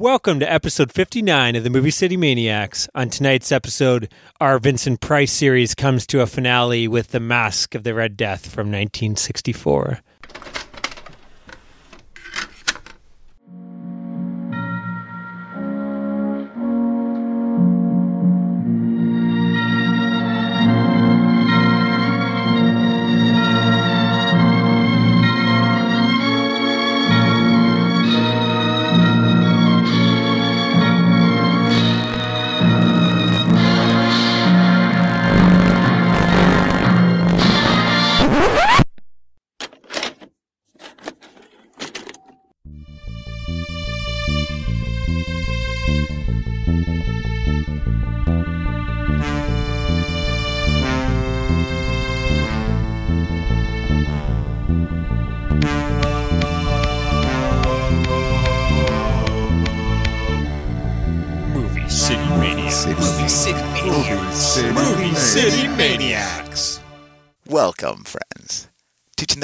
Welcome to episode 59 of the Movie City Maniacs. On tonight's episode, our Vincent Price series comes to a finale with The Mask of the Red Death from 1964.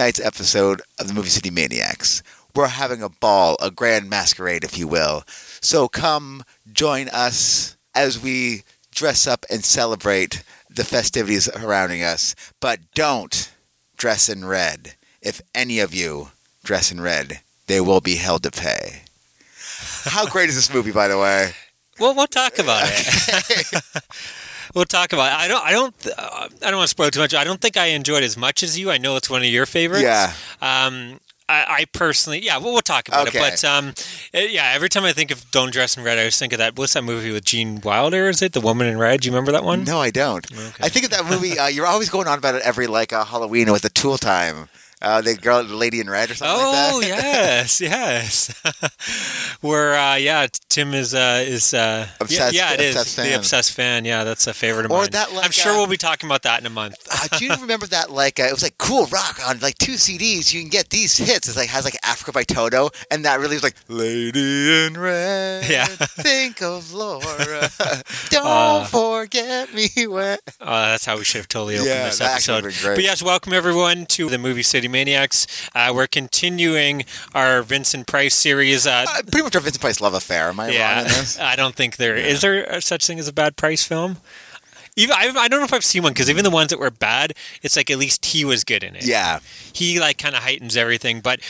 Tonight's episode of the Movie City Maniacs. We're having a ball, a grand masquerade, if you will. So come join us as we dress up and celebrate the festivities surrounding us. But don't dress in red. If any of you dress in red, they will be held to pay. How great is this movie, by the way? Well, we'll talk about it. we'll talk about it. I don't. I don't. Uh, I don't want to spoil too much. I don't think I enjoyed it as much as you. I know it's one of your favorites. Yeah. Um. I, I personally, yeah, we'll, we'll talk about Okay. it. But um, it- yeah, every time I think of "Don't Dress in Red," I always think of that. What's that movie with Gene Wilder? Is it The Woman in Red? Do you remember that one? No, I don't. Okay. I think of that movie. Uh, you're always going on about it every like uh, Halloween with the Tool Time. Uh, the girl, the lady in red, or something Oh like that. yes, yes. Where uh, yeah, Tim is uh, is uh, Obsessed- yeah, yeah, it is obsessed the fan. obsessed fan. Yeah, that's a favorite of Or mine. that, like, I'm sure uh, we'll be talking about that in a month. Uh, do you remember that? Like uh, it was like cool rock on like two CDs. You can get these hits. It's like has like Africa by Toto, and that really was like Lady in Red. Yeah. think of Laura. Don't Uh, forget me when. Uh, that's how we should have totally opened Yeah, this episode. But yes, welcome everyone to the Movie City Maniacs. Uh, we're continuing our Vincent Price series. Uh, Uh, pretty much our Vincent Price love affair. Am I wrong in this? I don't think there is there a such thing as a bad Price film. Even I, I don't know if I've seen one because even the ones that were bad, it's like at least he was good in it. Yeah. he like kind of heightens everything. But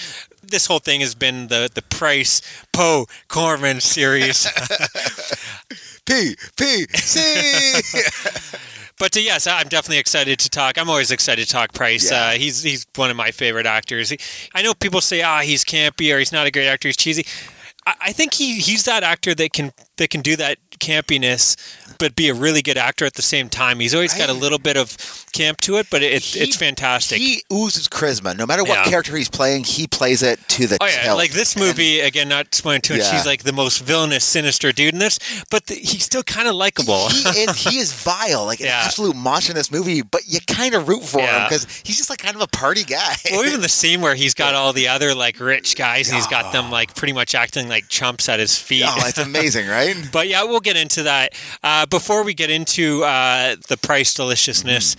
this whole thing has been the the Price Poe Corman series. P P C. But uh, yes, I'm definitely excited to talk. I'm always excited to talk Price. Yeah. Uh, he's he's one of my favorite actors. He- I know people say, ah, he's campy or he's not a great actor. He's cheesy. I, I think he, he's that actor that can that can do that campiness, but be a really good actor at the same time. He's always got a little bit of camp to it, but it, He- it's fantastic. He oozes charisma. No matter what Yeah. character he's playing, he plays it to the Oh yeah, tilt. like this movie again. Not spoiling too much. Yeah. He's like the most villainous, sinister dude in this, but the, he's still kind of likable. he is he is vile, like an absolute monster in this movie. But you kind of root for him because he's just like kind of a party guy. well, even the scene where he's got all the other like rich guys and he's got them like pretty much acting like chumps at his feet. oh, it's amazing, right? But yeah, we'll get into that. Uh, before we get into uh, the price deliciousness,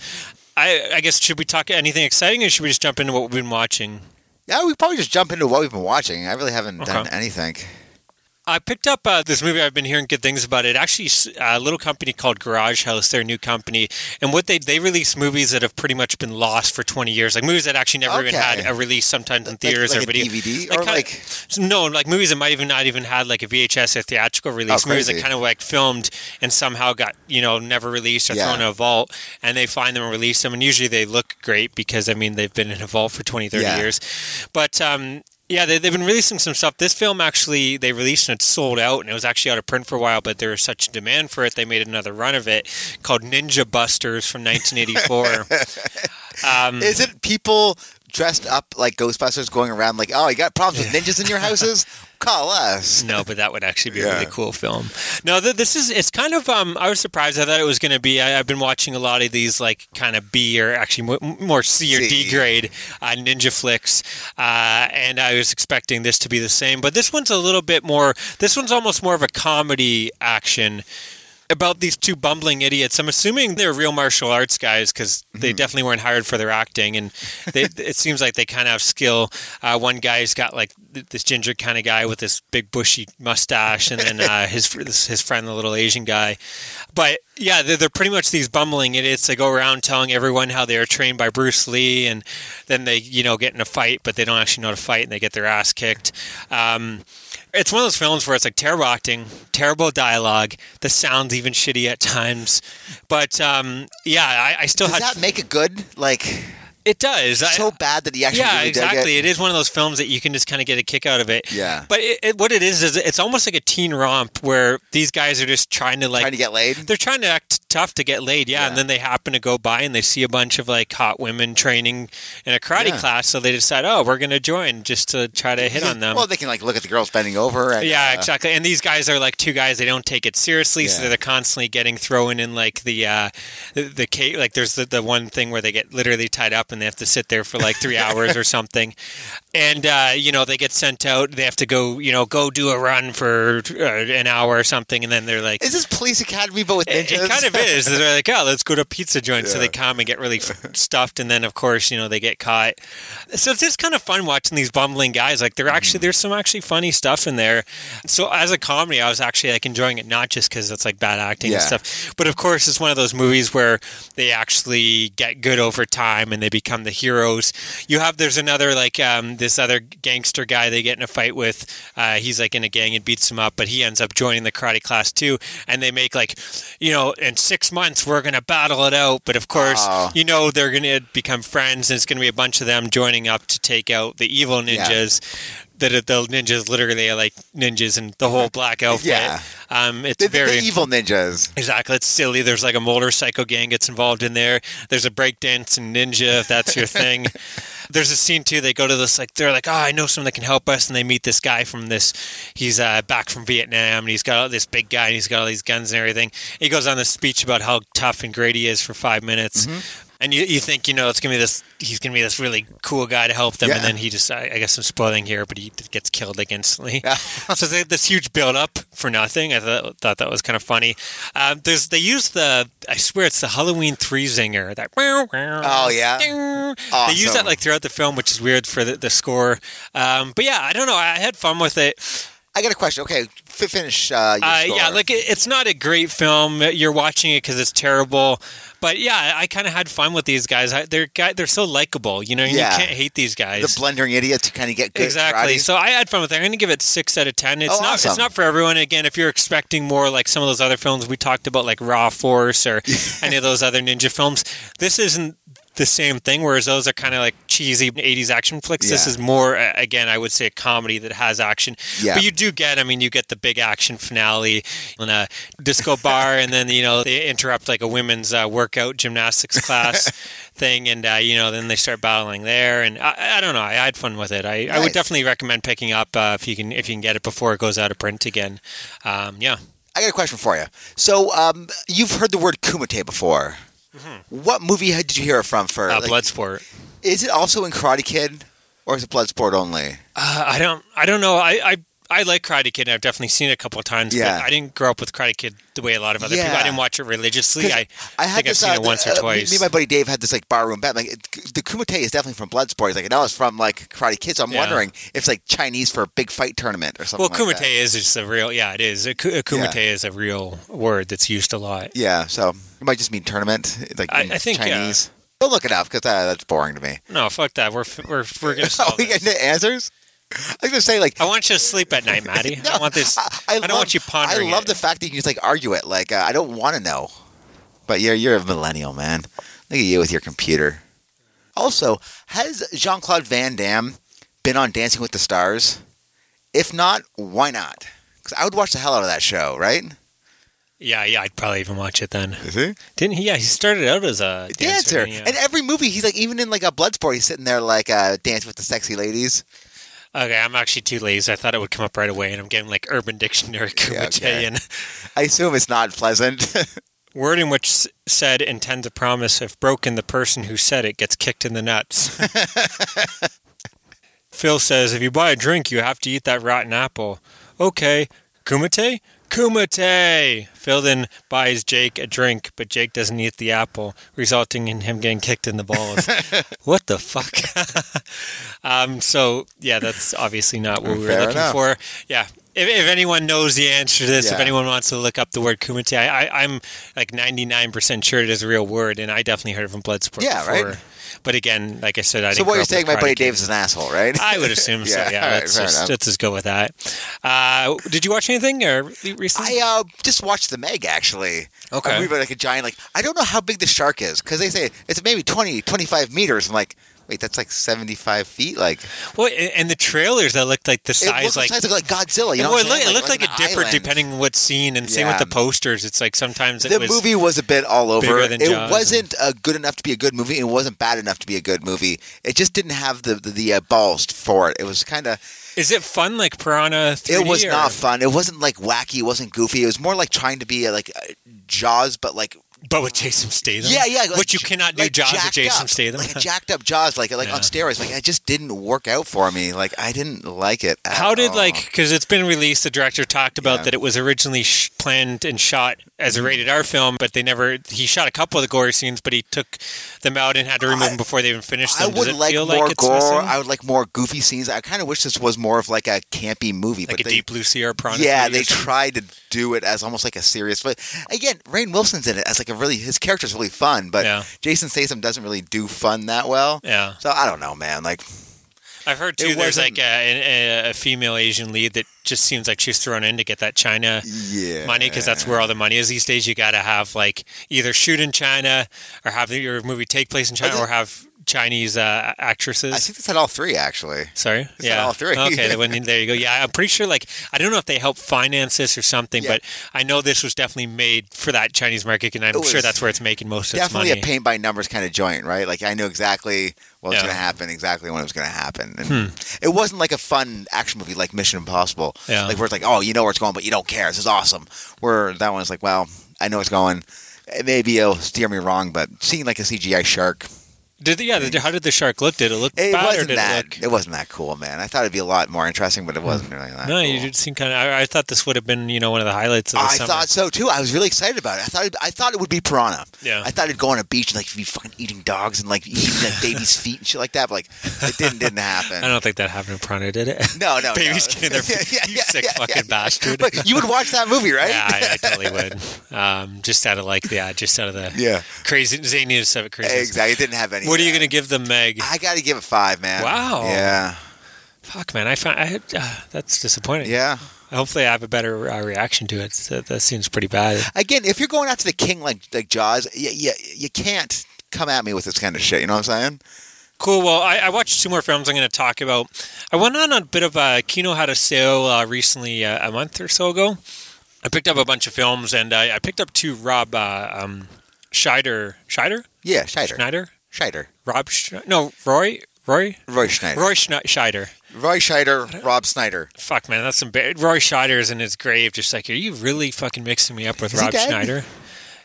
I, I guess should we talk anything exciting, or should we just jump into what we've been watching? Yeah, we probably just jump into what we've been watching. I really haven't done anything. I picked up uh, this movie. I've been hearing good things about it. Actually, a little company called Garage House, their new company, and what they they release movies that have pretty much been lost for twenty years, like movies that actually never even had a release, sometimes in Like- theaters like or video. DVD Like or like No, like movies that might even not even had like a VHS or theatrical release. Oh, movies that kind of like filmed and somehow got you know never released or Yeah. thrown in a vault, and they find them and release them, and usually they look great because I mean they've been in a vault for 20, 30 Yeah. years. But um, yeah, they, they've been releasing some stuff. This film actually they released and it sold out, and it was actually out of print for a while. But there was such demand for it, they made another run of it called Ninja Busters from 1984. um, is it people dressed up like Ghostbusters going around like, oh, you got problems with ninjas in your houses? Call us. No, but that would actually be a Yeah. really cool film. No, th- this is it's kind of um I was surprised. I thought it was going to be I, I've been watching a lot of these like kind of B or actually mo- more C or D grade uh, ninja flicks, uh, and I was expecting this to be the same. But this one's a little bit more. This one's almost more of a comedy action. About these two bumbling idiots. I'm assuming they're real martial arts guys because they definitely weren't hired for their acting, and they, it seems like they kind of have skill. Uh, one guy's got like th- this ginger kind of guy with this big bushy mustache, and then uh, his his friend, the little Asian guy. But yeah, they're, they're pretty much these bumbling idiots. They go around telling everyone how they are trained by Bruce Lee, and then they you know get in a fight, but they don't actually know how to fight, and they get their ass kicked. Um, it's one of those films where it's like terrible acting, terrible dialogue. The sound's even shitty at times, but um, yeah, I, I still Does had. that make it good? Like it does. I- so bad that he actually yeah, really exactly. it? It is one of those films that you can just kind of get a kick out of it. Yeah. But it, it, what it is is it's almost like a teen romp where these guys are just trying to like Trying to get laid. they're trying to act tough to get laid, yeah, Yeah. and then they happen to go by and they see a bunch of like hot women training in a karate Yeah. class, so they decide, oh, we're going to join just to try to hit on them. Well, they can like look at the girls bending over. And, yeah, uh, exactly. And these guys are like two guys. They don't take it seriously, so they're constantly getting thrown in like the uh, the, the like. There's the, the one thing where they get literally tied up and they have to sit there for like three hours or something. And uh, you know they get sent out. They have to go you know go do a run for uh, an hour or something, and then they're like. Is this Police Academy but with It, ninjas? it kind of is. They're like, oh, let's go to a pizza joint. So they come and get really stuffed, and then of course, you know, they get caught. So it's just kind of fun watching these bumbling guys. Like, they're actually there's some actually funny stuff in there. So as a comedy, I was actually like enjoying it, not just because it's like bad acting and stuff, but of course, it's one of those movies where they actually get good over time and they become the heroes. You have there's another like um, this other gangster guy they get in a fight with. Uh, he's like in a gang and beats him up, but he ends up joining the karate class too. And they make like, you know, in six months we're gonna battle it out. But of course, Oh. you know they're gonna become friends, and it's gonna be a bunch of them joining up to take out the evil Yeah. ninjas. That the ninjas literally are like ninjas and the whole black outfit. Yeah. Um, it's The, the very evil ninjas. Exactly. It's silly. There's like a motorcycle gang gets involved in there. There's a breakdance and ninja, if that's your thing. There's a scene too. They go to this like they're like, oh, I know someone that can help us, and they meet this guy from this. He's uh, back from Vietnam, and he's got all this big guy, and he's got all these guns and everything. He goes on this speech about how tough and great he is for five minutes. And you, you think you know it's gonna be this he's gonna be this really cool guy to help them Yeah. and then he just I, I guess I'm spoiling here but he gets killed like instantly so they had this huge build up for nothing. I thought, thought that was kind of funny. Um, there's they use the I swear it's the Halloween three zinger that. Oh, yeah? They use that like throughout the film, which is weird for the, the score. Um, but yeah, I don't know. I had fun with it. I got a question. Okay, finish. Uh, Uh, yeah, like it, it's not a great film. You're watching it because it's terrible. But yeah, I kind of had fun with these guys. I, they're guy, they're so likable. You know, Yeah. you can't hate these guys. the blundering idiots kind of get good Exactly. karate. So I had fun with it. I'm going to give it six out of ten. It's Oh, not. awesome. It's not for everyone. Again, if you're expecting more like some of those other films we talked about, like Raw Force or any of those other ninja films, this isn't the same thing. Whereas those are kind of like cheesy '80s action flicks. This is more, again, I would say a comedy that has action. Yeah. But you do get. I mean, you get the big action finale in a disco bar, and then you know they interrupt like a women's uh, workout gymnastics class thing, and uh, you know then they start battling there. And I, I don't know. I, I had fun with it. I, I would definitely recommend picking up uh, if you can if you can get it before it goes out of print again. Um, yeah. I got a question for you. So, um, you've heard the word kumite before. What movie did you hear it from first? Mm-hmm. Uh, Like, Bloodsport. Is it also in Karate Kid, or is it Bloodsport only? Uh, I don't. I don't know. I, I I like Karate Kid. and I've definitely seen it a couple of times. Yeah. But I didn't grow up with Karate Kid the way a lot of other people. Yeah. I didn't watch it religiously. I, I had think this, I've seen uh, it once or uh, me- twice. Me and my buddy Dave had this like barroom bet. Like it, the kumite is definitely from Bloodsport. He's like, no, it's from like Karate Kid. So I'm Yeah. wondering if it's like Chinese for a big fight tournament or something. well, like kumite that. is just a real. Yeah, it is. A, a kumite Yeah. is a real word that's used a lot. Yeah, so it might just mean tournament, like I- I think, uh, Chinese. Don't look it up because uh, that's boring to me. No, fuck that. We're we're we're gonna Oh, we this. get the answers. I was gonna say like I want you to sleep at night, Maddie. I don't want this. I, I, don't love- want you pondering. I love it. the fact that you can just like argue it. Like uh, I don't want to know, but you're you're a millennial, man. Look at you with your computer. Also, has Jean Claude Van Damme been on Dancing with the Stars? If not, why not? Because I would watch the hell out of that show, right? Yeah, yeah. I'd probably even watch it then. Is he Didn't he? Yeah, he started out as a dancer. dancer? yeah. And every movie, he's like even in like a Bloodsport, he's sitting there like uh, dancing with the sexy ladies. Okay, I'm actually too lazy. I thought it would come up right away, and I'm getting like Urban Dictionary Yeah, okay. I assume it's not pleasant. word in which said intends a promise. If broken, the person who said it gets kicked in the nuts. Phil says, if you buy a drink, you have to eat that rotten apple. Okay, kumite, Kumite! Phil then buys Jake a drink, but Jake doesn't eat the apple, resulting in him getting kicked in the balls. what the fuck? um, so, yeah, that's obviously not what we were Fair looking enough. for. Yeah. If, if anyone knows the answer to this, if anyone wants to look up the word kumite, I, I'm like 99% sure it is a real word, and I definitely heard it from Bloodsport Yeah, right. But again, like I said, I So didn't So, what you're saying, my buddy Dave's an asshole, right? I would assume so. Yeah, Yeah, all right, let's, just, let's just go with that. Uh, did you watch anything or recently? I uh, just watched the Meg actually. Okay. Movie about, like a giant like I don't know how big the shark is because they say it's maybe 20, 25 meters. I'm like, wait, that's like seventy five feet. Like well, and the trailers that looked like the size, like. like, like Godzilla. You know, well, it, looked, it looked like, an it differed island. depending on what scene, and same Yeah. with the posters. It's like sometimes it The was movie was a bit all over. it Jaws wasn't uh, good enough to be a good movie. It wasn't bad enough to be a good movie. It just didn't have the the, the uh, balls for it. It was kind of. Is it fun like Piranha? 3D It was or- not fun. It wasn't like wacky. It wasn't goofy. It was more like trying to be uh, like uh, Jaws, but like but with Jason Statham. Yeah, yeah. Like, Which you cannot do like Jaws with Jason up, Statham. Like a jacked up Jaws, like like Yeah. on steroids. Like it just didn't work out for me. Like I didn't like it. at How did all. like because it's been released? The director talked about Yeah. that it was originally sh- planned and shot as a mm-hmm. rated R film, but they never. He shot a couple of the gory scenes, but he took them out and had to remove I- them before they even finished them. Does would like feel more like gore. missing? I would like more goofy scenes. I kind of wish this was more of like a campy movie. like but a they, Deep Blue Sea or Piranha. yeah, they tried to do it as almost like a serious. But again, Rainn Wilson's in it as like a really his character's really fun, but Yeah. Jason Statham doesn't really do fun that well. Yeah, So I don't know, man. Like I've heard too. There's like a, a, a female Asian lead that just seems like she's thrown in to get that China yeah, money because that's where all the money is these days. You got to have like either shoot in China or have your movie take place in China or have Chinese uh, actresses. I think they said all three actually. Sorry. It's yeah. all three. okay. When, there you go. Yeah, I'm pretty sure. Like, I don't know if they helped finance this or something, Yeah. but I know this was definitely made for that Chinese market, and I'm sure that's where it's making most of its Definitely a paint by numbers kind of joint, right? Like I knew exactly what was Yeah. going to happen, exactly when it was going to happen. And Hmm. It wasn't like a fun action movie like Mission Impossible. Yeah. Like where it's like, oh, you know where it's going, but you don't care. This is awesome. Where that one's like, well, I know it's going. Maybe it'll steer me wrong, but seeing like a CGI shark, Did the, yeah? How did the shark look? Did it look it bad wasn't did that. it? It wasn't that cool, man. I thought it'd be a lot more interesting, but it wasn't really that. No, cool. you did seem kind of. I, I thought this would have been, you know, one of the highlights of the I summer. thought so too. I was really excited about it. I thought it, I thought it would be piranha. Yeah. I thought it'd go on a beach and like be fucking eating dogs and like eating like babies' feet and shit like that. But like it didn't didn't happen. I don't think that happened in Piranha, did it? No, no, Babies no. getting their feet- yeah you sick fucking bastard. But you would watch that movie, right? Yeah, I, I totally would. Um, just out of like, yeah, just out of the Yeah. crazy zaniness of it. Crazy. Exactly. It didn't have any. What are you going to give the Meg? I got to give it five, man. Wow. Yeah. Fuck, man, I found I had, uh, that's disappointing. Yeah. Hopefully, I have a better uh, reaction to it. That, that seems pretty bad. Again, if you're going after the king like like Jaws, you, you, you can't come at me with this kind of shit. You know what I'm saying? Cool. Well, I, I watched two more films I'm going to talk about. I went on a bit of a Kino had a sale uh, recently, uh, a month or so ago. I picked up a bunch of films, and I, I picked up two Rob uh, um, Scheider. Scheider? Yeah, Schneider. Schneider? Schneider. Rob? Sch- no, Roy. Roy. Roy Schneider. Roy Schne- Scheider. Roy Schneider. Rob Snyder. Fuck, man, that's some bad. Roy Scheider's in his grave, just like, are you really fucking mixing me up with Is he Rob dead? Schneider?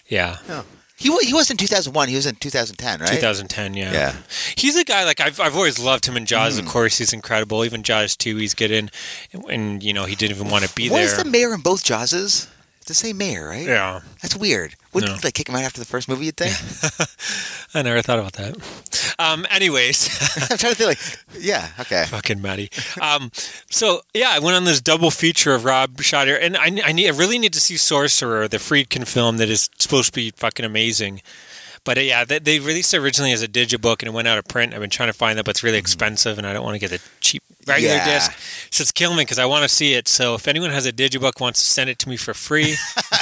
Yeah. No. He wa- he was in 2001. He was in 2010, right? 2010, yeah. Yeah. He's a guy like I've I've always loved him in Jaws. Of hmm. course, he's incredible. Even Jaws 2, he's good in, and you know he didn't even want to be What there. is the mayor in both Jawses? It's the same mayor, right? yeah, That's weird. Wouldn't No. he like kick him out after the first movie? You'd think. I never thought about that. Um, anyways, I'm trying to think. Like, yeah, okay. fucking Maddie. Um, so yeah, I went on this double feature of Rob Schneider, and I, I need I really need to see Sorcerer, the Friedkin film that is supposed to be fucking amazing. But uh, yeah, they, they released it originally as a digibook and it went out of print. I've been trying to find that, but it's really expensive, and I don't want to get a cheap regular Mm-hmm. Yeah. disc. So it's killing me because I want to see it. So if anyone has a digibook wants to send it to me for free,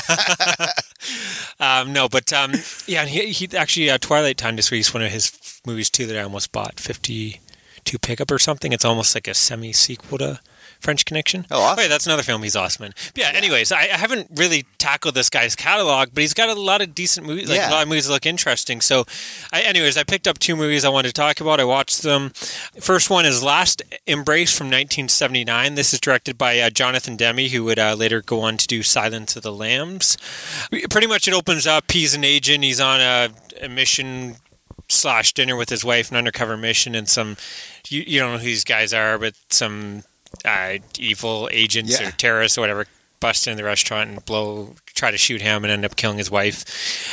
um, no. But um, yeah, and he, he actually uh, Twilight Time just released one of his f- movies too that I almost bought fifty two pickup or something. It's almost like a semi sequel to French Connection. Oh, awesome. yeah, that's another film he's awesome in. But yeah, Anyways, I, I haven't really tackled this guy's catalog, but he's got a lot of decent movies. Like Yeah. a lot of movies that look interesting. So, I, anyways, I picked up two movies I wanted to talk about. I watched them. First one is Last Embrace from 1979. This is directed by uh, Jonathan Demme, who would uh, later go on to do Silence of the Lambs. Pretty much, it opens up. He's an agent. He's on a, a mission slash dinner with his wife, an undercover mission, and some you, you don't know who these guys are, but some uh, evil agents Yeah. or terrorists or whatever bust in the restaurant and blow, try to shoot him, and end up killing his wife.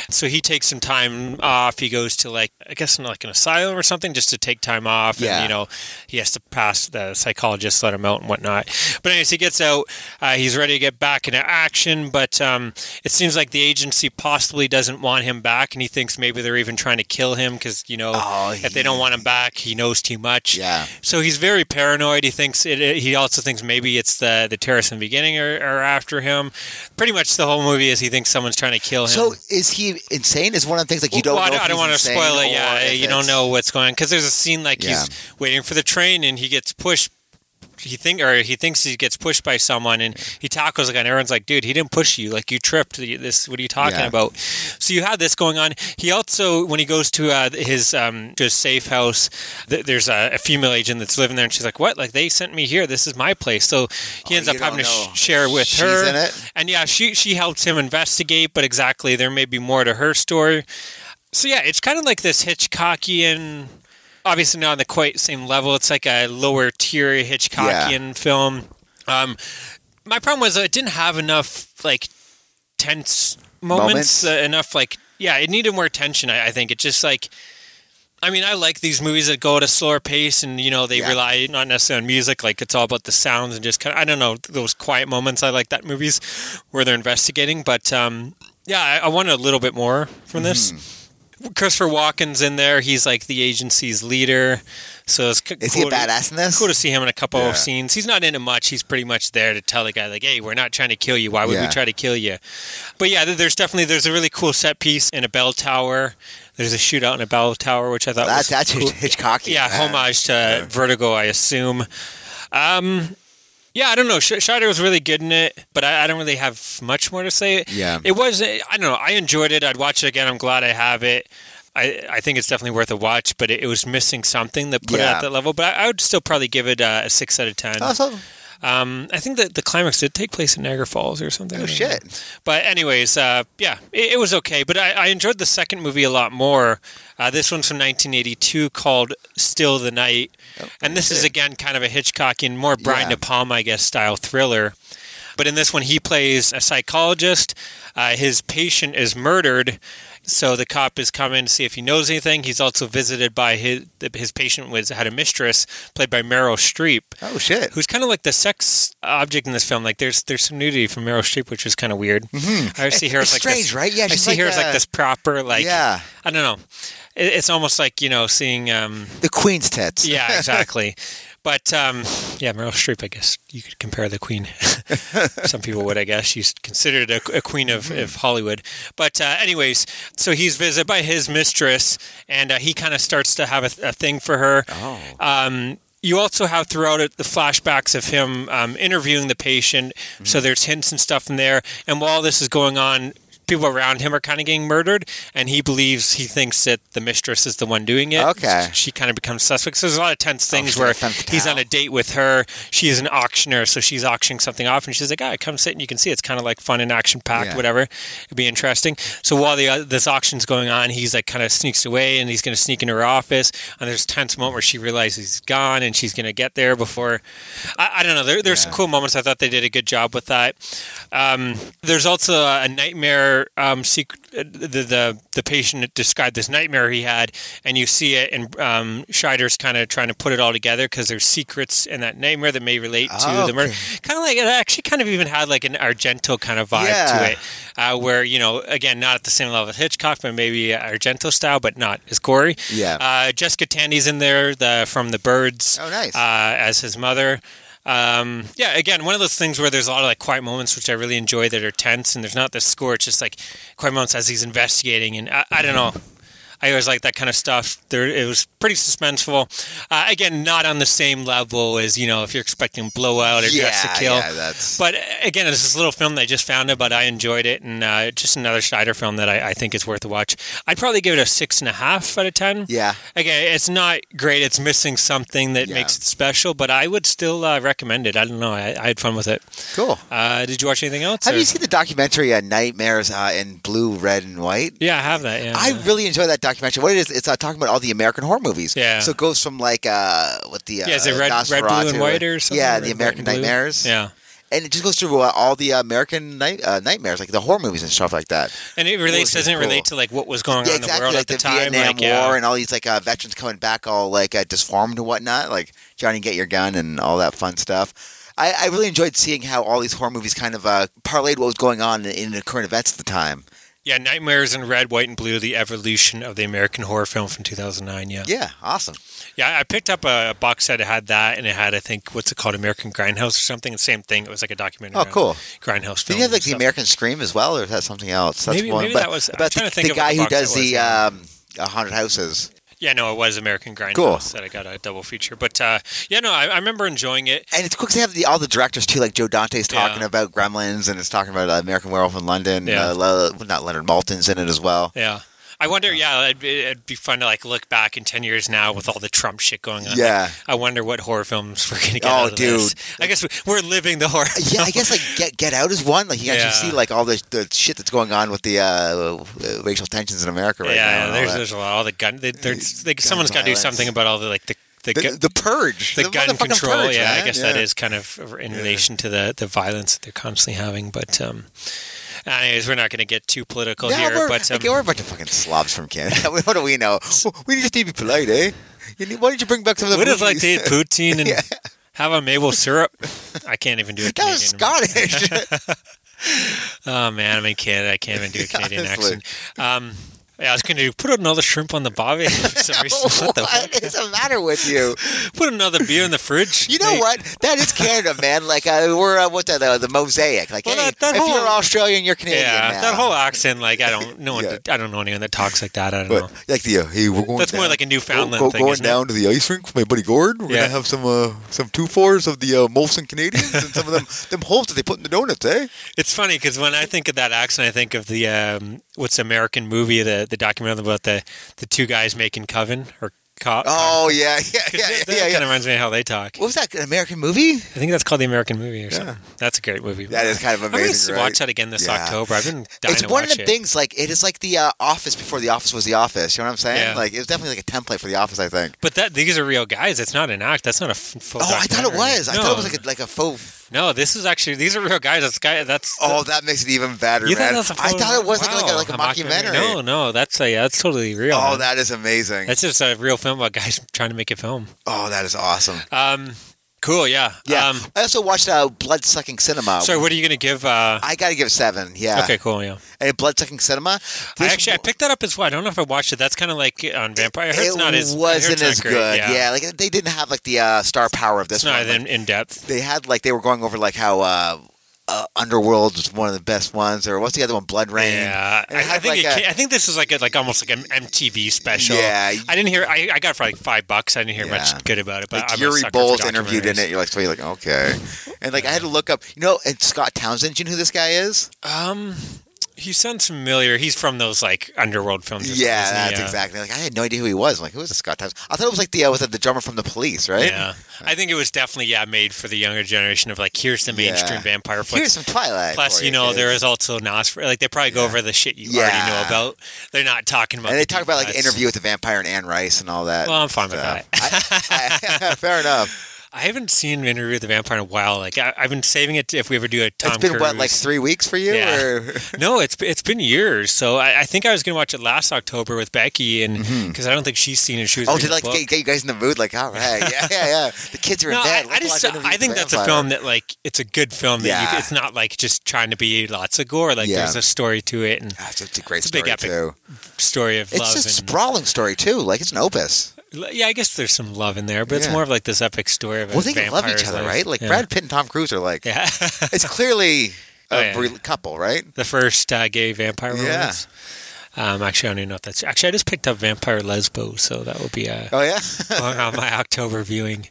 So he takes some time off. He goes to like I guess like an asylum or something just to take time off. Yeah. And you know he has to pass the psychologist, let him out and whatnot. But anyways, he gets out. Uh, he's ready to get back into action, but um, it seems like the agency possibly doesn't want him back, and he thinks maybe they're even trying to kill him because you know Oh, if they don't want him back, he knows too much. Yeah. So he's very paranoid. He thinks it, it- he also thinks maybe it's the the terrorists in the beginning or, are after him. Pretty much the whole movie is he thinks someone's trying to kill him. So is he insane? Is one of the things like you don't Well, know? I don't want to spoil it. Yeah, you don't know what's going on because there's a scene like Yeah. he's waiting for the train and he gets pushed. He think or he thinks he gets pushed by someone and he tackles the guy. And everyone's like, "Dude, he didn't push you. Like you tripped. This. What are you talking Yeah. about?" So you had this going on. He also, when he goes to uh, his um, to his safe house, th- there's a, a female agent that's living there, and she's like, "What? Like they sent me here. This is my place." So he Oh, ends up having to know. sh- share with She's her. And yeah, she she helps him investigate, but exactly there may be more to her story. So yeah, it's kind of like this Hitchcockian, obviously not on the quite same level. It's like a lower tier Hitchcockian film. Um, my problem was it didn't have enough like tense Moments? moments, Uh, enough like yeah, it needed more tension. I, I think it just like. I mean, I like these movies that go at a slower pace, and you know they Yeah. rely not necessarily on music. Like it's all about the sounds and just kind of I don't know those quiet moments. I like that movies where they're investigating. But um, yeah, I, I wanted a little bit more from this. Mm-hmm. Christopher Walken's in there. He's like the agency's leader. So it's Is cool he a to- badass in this? Cool to see him in a couple Yeah. of scenes. He's not in it much. He's pretty much there to tell the guy like, "Hey, we're not trying to kill you. Why would Yeah. we try to kill you?" But yeah, there's definitely there's a really cool set piece in a bell tower. There's a shootout in a bell tower, which I thought That's was that's cool. Hitchcockian. Yeah, man. homage to Vertigo, I assume. Um, yeah, I don't know. Scheider was really good in it, but I, I don't really have much more to say. Yeah. it was. I don't know. I enjoyed it. I'd watch it again. I'm glad I have it. I, I think it's definitely worth a watch, but it, it was missing something that put it at that level. But I, I would still probably give it uh, a six out of ten. So- Um, I think that the climax did take place in Niagara Falls or something. oh, know. shit. But anyways, uh, yeah, it, it was okay. But I, I enjoyed the second movie a lot more. Uh, this one's from 1982 called Still the Night, and this is again kind of a Hitchcockian, more Brian Yeah. De Palma, I guess, style thriller. But in this one, he plays a psychologist. Uh, his patient is murdered, so the cop is coming to see if he knows anything. He's also visited by his his patient was had a mistress played by Meryl Streep Oh shit. who's kind of like the sex object in this film. Like there's there's some nudity from Meryl Streep, which is kind of weird. I always see her It's as like strange, this, right? Yeah, I see like her as like this proper, like yeah, I don't know. It, it's almost like you know seeing. Um, the Queen's tits. yeah, exactly. But um, yeah, Meryl Streep. I guess you could compare the Queen. Some people would, I guess. She's considered a, a queen of, of Hollywood. But uh, anyways, so he's visited by his mistress, and uh, he kind of starts to have a, a thing for her. Oh. Um, you also have throughout it the flashbacks of him um, interviewing the patient. Mm-hmm. So there's hints and stuff in there. And while this is going on, people around him are kind of getting murdered, and he believes he thinks that the mistress is the one doing it. Okay. Oh, She kind of becomes suspect. So there's a lot of tense things she's where like a femme fatale. he's on a date with her. She's an auctioneer, so she's auctioning something off, and she's like, "Ah, come sit and you can see." It's kind of like fun and action packed, Yeah. whatever. It'd be interesting. So while the uh, this auction's going on, he's like kind of sneaks away, and he's going to sneak into her office. And there's a tense moment where she realizes he's gone, and she's going to get there before. I, I don't know. There, there's some Yeah. cool moments. I thought they did a good job with that. Um, there's also a nightmare um, secret. The, the the patient described this nightmare he had, and you see it, and um, Scheider's kind of trying to put it all together because there's secrets in that nightmare that may relate to Oh, the murder. okay. Kind of like it actually kind of even had like an Argento kind of vibe Yeah. to it, uh, where you know again not at the same level as Hitchcock, but maybe Argento style, but not as gory. Yeah. Uh, Jessica Tandy's in there, the from the Birds Oh, nice. uh, as his mother. Um, yeah, again, one of those things where there's a lot of like quiet moments, which I really enjoy that are tense, and there's not this score. It's just like quiet moments as he's investigating, and I, I don't know. I always like that kind of stuff. There, it was pretty suspenseful. Uh, again, not on the same level as you know if you're expecting blowout or yeah, Dress to Kill. yeah, that's. But uh, again, it's this little film that I just found it, but I enjoyed it, and uh, just another Schneider film that I, I think is worth a watch. I'd probably give it a six and a half out of ten. yeah. Again, it's not great. It's missing something that Yeah. makes it special, but I would still uh, recommend it. I don't know. I, I had fun with it. Cool. Uh, did you watch anything else? Have or- you seen the documentary uh, Nightmares uh, in Blue, Red, and White? Yeah, I have that. Yeah. I really enjoy that documentary. What it is, it's uh, talking about all the American horror movies. Yeah. So it goes from like uh, what the uh, yeah, is it red, red, blue, and white or something? Yeah, the American and blue? Nightmares. Yeah. and it just goes through uh, all the American night, uh, nightmares, like the horror movies and stuff like that. And it relates doesn't it relate to like what was going yeah, on in the world like at the, the, time. Vietnam like, yeah. War and all these like uh, veterans coming back all like uh, disformed and whatnot, like Johnny Get Your Gun and all that fun stuff. I, I really enjoyed seeing how all these horror movies kind of uh, parlayed what was going on in, in the current events at the time. Yeah, Nightmares in Red, White, and Blue: The Evolution of the American Horror Film from 2009. Yeah, Yeah, awesome. yeah. I picked up a box set that had that, and it had I think what's it called, American Grindhouse or something. The same thing. It was like a documentary. Oh, cool. Grindhouse. Did you have like the. American Scream as well, or is that something else? That's Maybe- one. maybe but, that was- about the, the guy who does the um, haunted houses. Yeah, no, it was American Grindhouse Cool. that I got a double feature. But uh, yeah, no, I, I remember enjoying it. And it's cool because they have the, all the directors too, like Joe Dante's talking Yeah. about Gremlins, and it's talking about uh, American Werewolf in London. Yeah. Uh, Le- not Leonard Maltin's in it as well. Yeah. I wonder, yeah, it'd be, it'd be fun to like look back in ten years now with all the Trump shit going on. Yeah. I wonder what horror films we're gonna get. Oh, out of this. dude. I guess we're living the horror. Yeah, I guess like Get Get Out is one. Like you Yeah. actually see like all the, the shit that's going on with the uh, racial tensions in America right now. yeah, there's there's a lot. All the gun. They, there's, they, someone's got to do something about all the like the the, the, gu- the purge, the gun control. purge, yeah, I guess Yeah. that is kind of in relation to the the violence that they're constantly having. But um, anyways, we're not going to get too political here. we're, but um, okay, we're a bunch of fucking slobs from Canada. what do we know? We just need to be polite, eh? You need- Why don't you bring back some of the what is like to eat poutine and Yeah. have a maple syrup? I can't even do it. That was Scottish. Oh man, I'm in Canada. I can't even do a Canadian Honestly. accent. Um, yeah, I was going to put another shrimp on the bobby. For some reason. What the fuck? is the matter with you? Put another beer in the fridge. You know Hey, what? That is Canada, man. Like uh, we're uh, what the, the the mosaic. Like, Well, hey, that- that if whole- you're Australian, you're Canadian. Yeah, now. that whole accent, like I don't know, Yeah. I don't know anyone that talks like that. I don't But, know. like the uh, hey, we're going. That's more down- like a Newfoundland go, thing, Going isn't it? down to the ice rink with my buddy Gord. We're Yeah. gonna have some uh, some two fours of the uh, Molson Canadians and some of them them holes that they put in the donuts, eh? It's funny because when I think of that accent, I think of the um, what's the American movie, the the documentary about the the two guys making coven or co- Oh yeah, yeah, yeah, that, yeah. yeah, kind of reminds me of how they talk. What was that? An American movie? I think that's called the American movie or something. That's a great movie. That is kind of I'm amazing, right? watch that again this Yeah. October. I've been dying It's to one watch of the it. things like it is like the uh, Office before the Office was the Office. You know what I'm saying? Yeah. Like it was definitely like a template for the Office. I think. But that these are real guys. It's not an act. That's not a f- full. Oh, I thought it was. I thought it was like a, like a faux. No. This is actually these are real guys. That's guy. That's Oh, that makes it even better, You man. thought a I thought it was like, like, a, wow, like a mockumentary. No, no, that's a yeah, that's totally real. Oh, man. that is amazing. that's just a real film about guys trying to make a film. oh, that is awesome. Um, cool. Yeah. Yeah. Um, I also watched uh, Blood Sucking Cinema. sorry. What are you going to give? Uh, I got to give it seven. Yeah. okay. Cool. Yeah. And Blood Sucking Cinema. I actually I picked that up as well. I don't know if I watched it. That's kind of like on Vampire. It it's not as wasn't not as great, good. Yeah. Yeah. like they didn't have like the uh, star power of this It's not one. Like, in, in depth. they had like they were going over like how uh, Underworld was one of the best ones, or what's the other one? BloodRayne. Yeah, I, I think like, a- I think this is like a, like almost like an MTV special. Yeah. I didn't hear. I, I got it for like five bucks. I didn't hear Yeah. much good about it. But Like I'm Uwe Boll's interviewed in it. You're like, so you're like, okay. And like, I had to look up, you know, and Scott Townsend. Do you know who this guy is? Um, he sounds familiar. He's from those like underworld films. Yeah, that's yeah. exactly. Like, I had no idea who he was. I'm like, who is this Scott Townsend? I thought it was like the uh, was it the drummer from the Police, right? Yeah, I think it was definitely yeah made for the younger generation of like here's the mainstream Yeah. vampire flick. Here's some Twilight. Plus, for you know, kids. there is also Nosferatu. Like they probably go over the shit you already know about. They're not talking about. and they the talk about like interview with the vampire and Anne Rice and all that. Well, I'm fine with that. I- I- fair enough. I haven't seen Interview with the Vampire in a while. Like I, I've been saving it if we ever do a Tom it's been Cruise. what like three weeks for you, Yeah. or No, it's it's been years. So I, I think I was going to watch it last October with Becky, and Mm-hmm. because I don't think she's seen it. She was oh, to like get, get you guys in the mood? Like, all right, yeah, yeah, yeah. The kids are No, in bed. I Let's just I think that's a film that like it's a good film that Yeah. you, it's not like just trying to be lots of gore. Like Yeah. there's a story to it and It's, it's a great It's a story big epic too. story of It's love. just a sprawling story too. Like it's an opus. Yeah, I guess there's some love in there, but it's Yeah. more of like this epic story of Well, they love each other, right? Like. Brad Pitt and Tom Cruise are like. Yeah, It's clearly a Oh, yeah. re- couple, right? the first uh, gay vampire Yeah. romance. Um, actually, I don't even know if that's actually. I just picked up Vampire Lesbo, so that will be uh, Oh yeah. on my October viewing.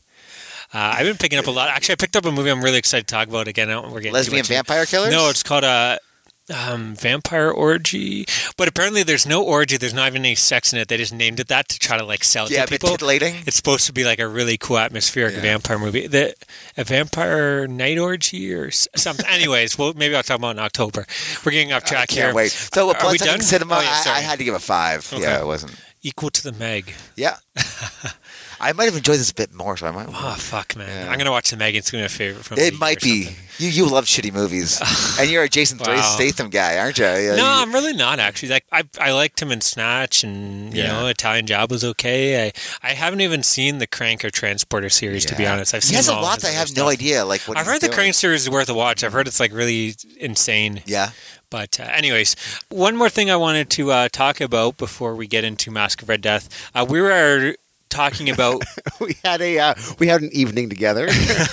Uh, I've been picking up a lot. Actually, I picked up a movie I'm really excited to talk about again. I don't, we're getting too Lesbian much in- vampire killers. No, it's called a um, vampire orgy. But apparently, there's no orgy. There's not even any sex in it. They just named it that to try to like sell it yeah, to people. titillating. It's supposed to be like a really cool atmospheric Yeah. vampire movie. The a vampire night orgy or something. Anyways, well, maybe I'll talk about it in October. We're getting off track Can't here. wait. So, Are Blood we done? Cinema, Oh, yeah, I. I had to give a five. Okay. Yeah, it wasn't. Equal to the Meg. Yeah. I might have enjoyed this a bit more, so I might. Oh fuck, man! Yeah. I'm gonna watch the Megan's gonna favorite from It might be. something. You you love shitty movies, and you're a Jason Wow. Statham guy, aren't you? Yeah, No, you- I'm really not actually. Like I, I liked him in Snatch, and you Yeah. know, Italian Job was okay. I, I haven't even seen the Crank or Transporter series to be honest. I've he seen has a lot. I have no idea. Like what I've heard the. Crank series is worth a watch. I've heard it's like really insane. Yeah. But uh, anyways, one more thing I wanted to uh, talk about before we get into Mask of Red Death. Uh, we were talking about we had a uh, we had an evening together.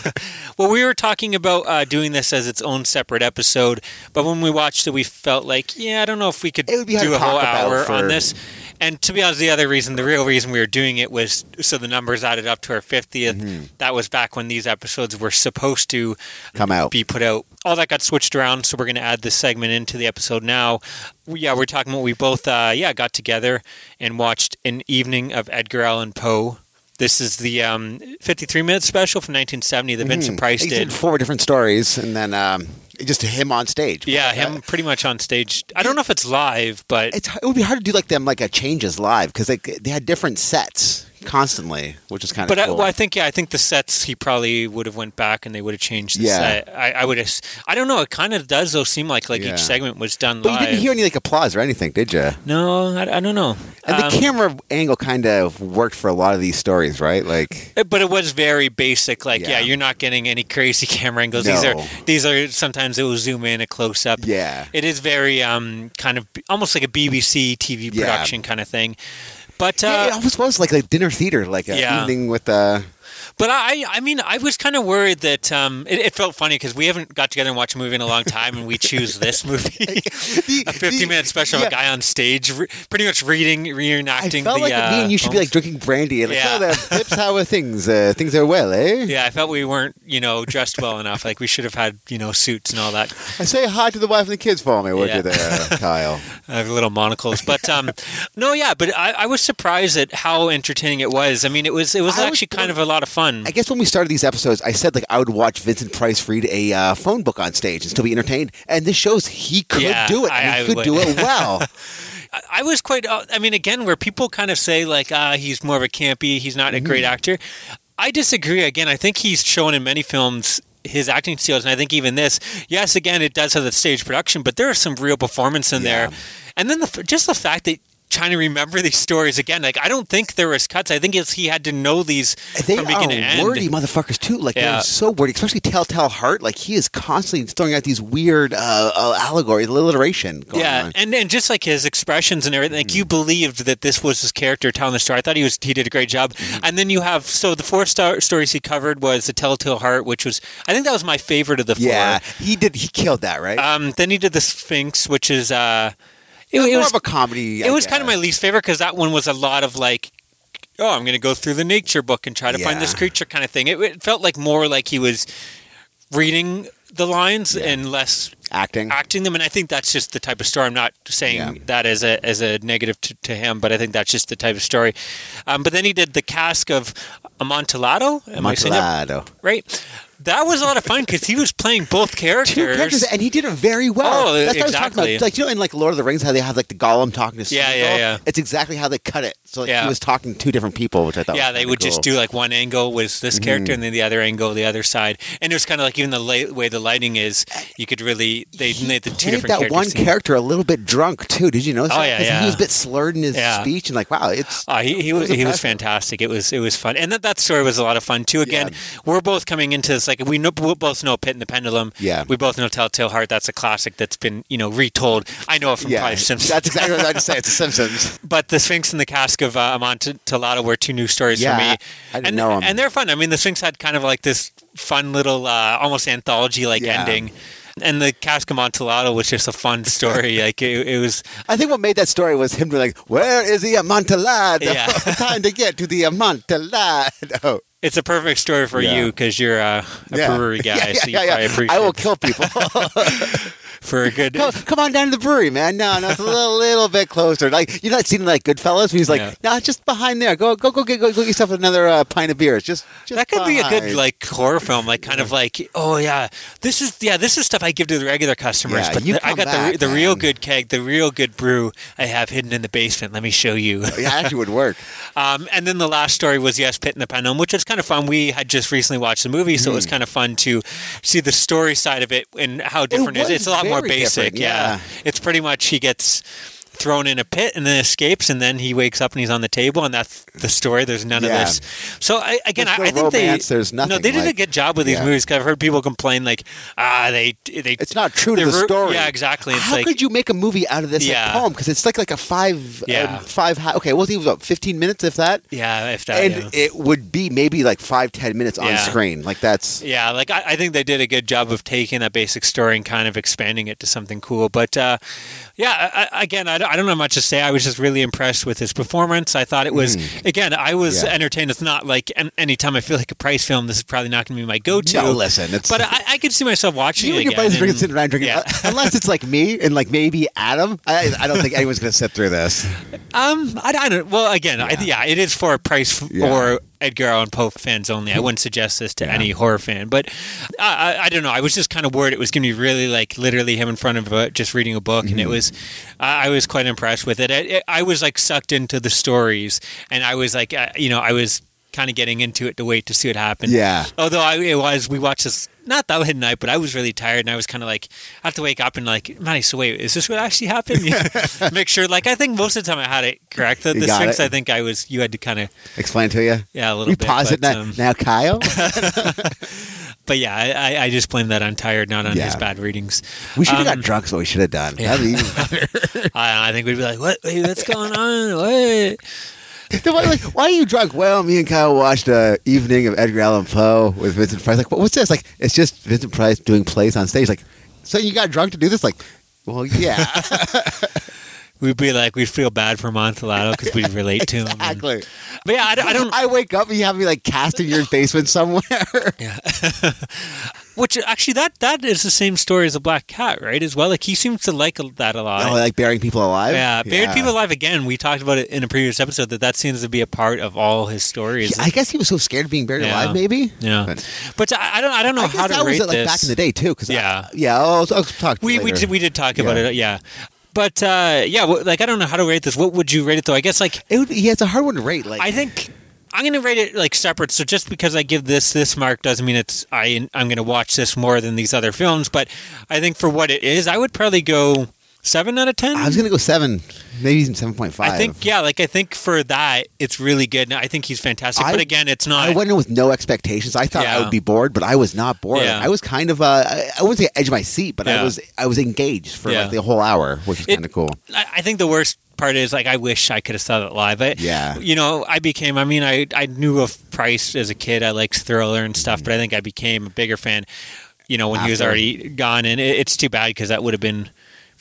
well, we were talking about uh, doing this as its own separate episode, but when we watched it, we felt like, yeah, I don't know if we could It would be hard do a whole hour for- on this. And to be honest, the other reason, the real reason we were doing it was so the numbers added up to our 50th. Mm-hmm. That was back when these episodes were supposed to Come out. be put out. All that got switched around, so we're going to add this segment into the episode now. We- Yeah, we're talking about we both, uh, yeah, got together and watched an evening of Edgar Allan Poe. This is the um, 53 minute special from 1970 that Vincent Price he did. four different stories, and then um, just him on stage. Yeah, Uh, him pretty much on stage. I don't know if it's live, but It's it would be hard to do like them like a changes live because like they had different sets constantly, which is kind of but I, well, I think yeah, I think the sets he probably would have went back and they would have changed the Yeah. set. I, I would have. I don't know. It kind of does though seem like like Yeah. each segment was done but you didn't hear any like applause or anything, did you? no, I, I don't know. And the Um, camera angle kind of worked for a lot of these stories, right? Like Uh, But it was very basic. Like, yeah, Yeah. you're not getting any crazy camera angles. These are these are sometimes it will zoom in a close up. yeah, It is very um kind of almost like a BBC TV production kind of thing. But uh, yeah, it almost was like a dinner theater, like an Yeah. evening with uh But I, I mean, I was kind of worried that um, it, it felt funny because we haven't got together and watched a movie in a long time, and we choose this movie, a fifty-minute special of yeah. a guy on stage, re- pretty much reading, reenacting. I felt the, like uh, me and you should be like drinking brandy and like, Yeah. oh, the how are things? Uh, things are well, eh? Yeah, I felt we weren't, you know, dressed well enough. Like we should have had, you know, suits and all that, I say hi to the wife and the kids for me, would Yeah. you there, Kyle? uh, little monocles. But um, no, yeah, but I, I was surprised at how entertaining it was. I mean, it was, it was I was- actually kind of a lot of fun. I guess when we started these episodes, I said like I would watch Vincent Price read a uh, phone book on stage and still be entertained, and this shows he could Yeah, do it. I- and I could would. do it well. I- was quite. uh, I mean, again, where people kind of say like, ah, he's more of a campy, he's not a great Mm-hmm. actor. I disagree. Again, I think he's shown in many films his acting skills, and I think even this. Yes, again, it does have the stage production, but there is some real performance in Yeah. there, and then the, just the fact that. Trying to remember these stories again, like I don't think there was cuts. I think it's he had to know these They from are beginning to end. wordy motherfuckers too. Like Yeah. they're so wordy, especially Telltale Heart. Like he is constantly throwing out these weird uh, uh, allegories, alliteration. Going yeah, on. and and just like his expressions and everything, like you believed that this was his character telling the story. I thought he was he did a great job. And then you have so the four star stories he covered was the Telltale Heart, which was I think that was my favorite of the four. yeah, he did. He killed that, right? Um, then he did the Sphinx, which is uh, it, it was more was of a comedy. it I was kind of my least favorite because that one was a lot of like. Oh, I'm going to go through the nature book and try to find this creature kind of thing. It, it felt like more like he was reading the lines Yeah. and less acting. acting them, and I think that's just the type of story. I'm not saying Yeah. that as a as a negative to, to him, but I think that's just the type of story. Um, but then he did the cask of Amontillado. Am Amontillado. right? That was a lot of fun because he was playing both characters. Two characters, and he did it very well. Oh, That's what I was talking exactly. about. Like you know, in like Lord of the Rings, how they have like the Gollum talking to Yeah, yeah, Smeagol? yeah. It's exactly how they cut it. So like, Yeah. he was talking to two different people, which I thought. yeah, they would just do like one angle was this character, and then the other angle the other side, and it was kind of like even the way the lighting is, you could really they He made the two different that characters. one seem- character a little bit drunk too. Did you notice? Oh, that? yeah, yeah. He was a bit slurred in his Yeah. speech, and like, wow, it's Uh, he he was, was he was fantastic. It was it was fun, and that, that story was a lot of fun too. Again, we're both coming into this like we know we both know Pit and the Pendulum. Yeah. we both know Telltale Heart. That's a classic that's been you know retold. I know it from yeah. probably Simpsons. That's exactly what I was going to say. It's The Simpsons. but the Sphinx and the Cask of uh, Amontillado were two new stories Yeah, for me. I didn't and, know 'em. and they're fun. I mean, the Sphinx had kind of like this fun little uh, almost anthology like Yeah. ending. And the Cask of Amontillado was just a fun story. like it, it was, I think what made that story was him being like, "Where is the Amontillado? Yeah. Time to get to the Amontillado." It's a perfect story for Yeah. you because you're uh, a Yeah. brewery guy, so you probably appreciate. I will it. kill people. for a good. Come, come on down to the brewery, man. No, no, it's a little, little bit closer. Like you're not seeing like Goodfellas. He's like, Yeah. no, just behind there. Go, go, go, get, go, go get yourself another uh, pint of beer. It's Just, just that could be a good like horror film, like kind of like, oh yeah, this is yeah, this is stuff I give to the regular customers, Yeah, but you the- I got back, the the real good keg, the real good brew I have hidden in the basement. Let me show you. Yeah, actually would work. Um, and then the last story was yes, Pit in the Pendulum, which was kind of fun. We had just recently watched the movie, so it Hmm. was kind of fun to see the story side of it and how different it is. was It's a lot more basic. Yeah. yeah. it's pretty much he gets thrown in a pit and then escapes, and then he wakes up and he's on the table, and that's the story. There's none Yeah. of this. So I, again, There's I, no I think romance, they there's nothing. No, they did a good job with these Yeah. movies. Cause I've heard people complain like, ah, they they. It's not true to the story. Yeah, exactly. It's How like, could you make a movie out of this Yeah. poem? Because it's like like a five, Yeah. um, five. Ha- okay, well, it was about fifteen minutes, if that. yeah, if that. and it would be maybe like five, ten minutes on screen. Like that's Yeah, like I, I think they did a good job of taking that basic story and kind of expanding it to something cool. But uh, yeah, I- again, I, don't- I don't have much to say. I was just really impressed with his performance. I thought it was, again, I was Mm. Yeah. entertained. It's not like an, anytime I feel like a price film, this is probably not going to be my go-to. No, listen, it's- but I, I could see myself watching you it and your again. buddies drinking, and- sitting around drinking. Yeah. uh, unless it's like me and like maybe Adam. I, I don't think anyone's going to sit through this. Um, I, I don't. Well, again, yeah. I, yeah, it is for a price f- or Edgar Allan Poe fans only. I wouldn't suggest this to any horror fan, but I, I, I don't know. I was just kind of worried it was going to be really like literally him in front of a, just reading a book, Mm-hmm. and it was. I I was quite impressed with it. I, it. I was like sucked into the stories, and I was like, uh, you know, I was kind of getting into it to wait to see what happened. Yeah. Although I it was, we watched this not that late night, but I was really tired, and I was kind of like, I have to wake up and like, Manny, so wait, is this what actually happened? Make sure. Like, I think most of the time I had it correct. The, the strengths. I think I was. You had to kind of, Explain to you. yeah, a little We bit. pause it now. um, now, Kyle. but yeah, I, I- just blame that on tired, not on Yeah. his bad readings. we should have um, got drunk. So we should have done. yeah. That'd be even better. I, I think we'd be like, what? Wait, what's going on? What? Like, why are you drunk? Well, me and Kyle watched uh, Evening of Edgar Allan Poe with Vincent Price. Like, what's this? Like, it's just Vincent Price doing plays on stage. Like, so you got drunk to do this? Like, well, yeah, We'd be like, we'd feel bad for Montalado because we relate to him. exactly. but yeah, I, don't- I don't. I wake up and you have me like cast in your basement somewhere. Yeah. Which actually, that that is the same story as a black cat, right? As well, like he seems to like that a lot. oh, like burying people alive. yeah, buried people alive again. We talked about it in a previous episode that that seems to be a part of all his stories. I guess he was so scared of being buried Yeah. alive. Maybe. yeah, But- but I, I don't. I don't know I guess how to that was rate it, like this. back in the day too. Cause Yeah. I, yeah. I'll, I'll talk. we we did, we did talk about it. Yeah, but uh, yeah, like I don't know how to rate this. What would you rate it though? I guess like It would, yeah, it's a hard one to rate. Like I think I'm going to rate it like separate. So just because I give this this mark doesn't mean it's I I'm going to watch this more than these other films. But I think for what it is, I would probably go seven out of ten. I was gonna go seven, maybe even seven point five. I think yeah, like I think for that it's really good. I think he's fantastic. I- but again, it's not. I went in with no expectations. I thought I would be bored, but I was not bored. Yeah. I was kind of uh, I, wouldn't say edge of my seat, but I was I was engaged for Yeah. like the whole hour, which is kind of cool. I, I think the worst part is like I wish I could have saw it live. I, Yeah. You know, I became. I mean, I I knew of Price as a kid. I liked Thriller and stuff, but I think I became a bigger fan. You know, when he was already gone, and it, it's too bad because that would have been.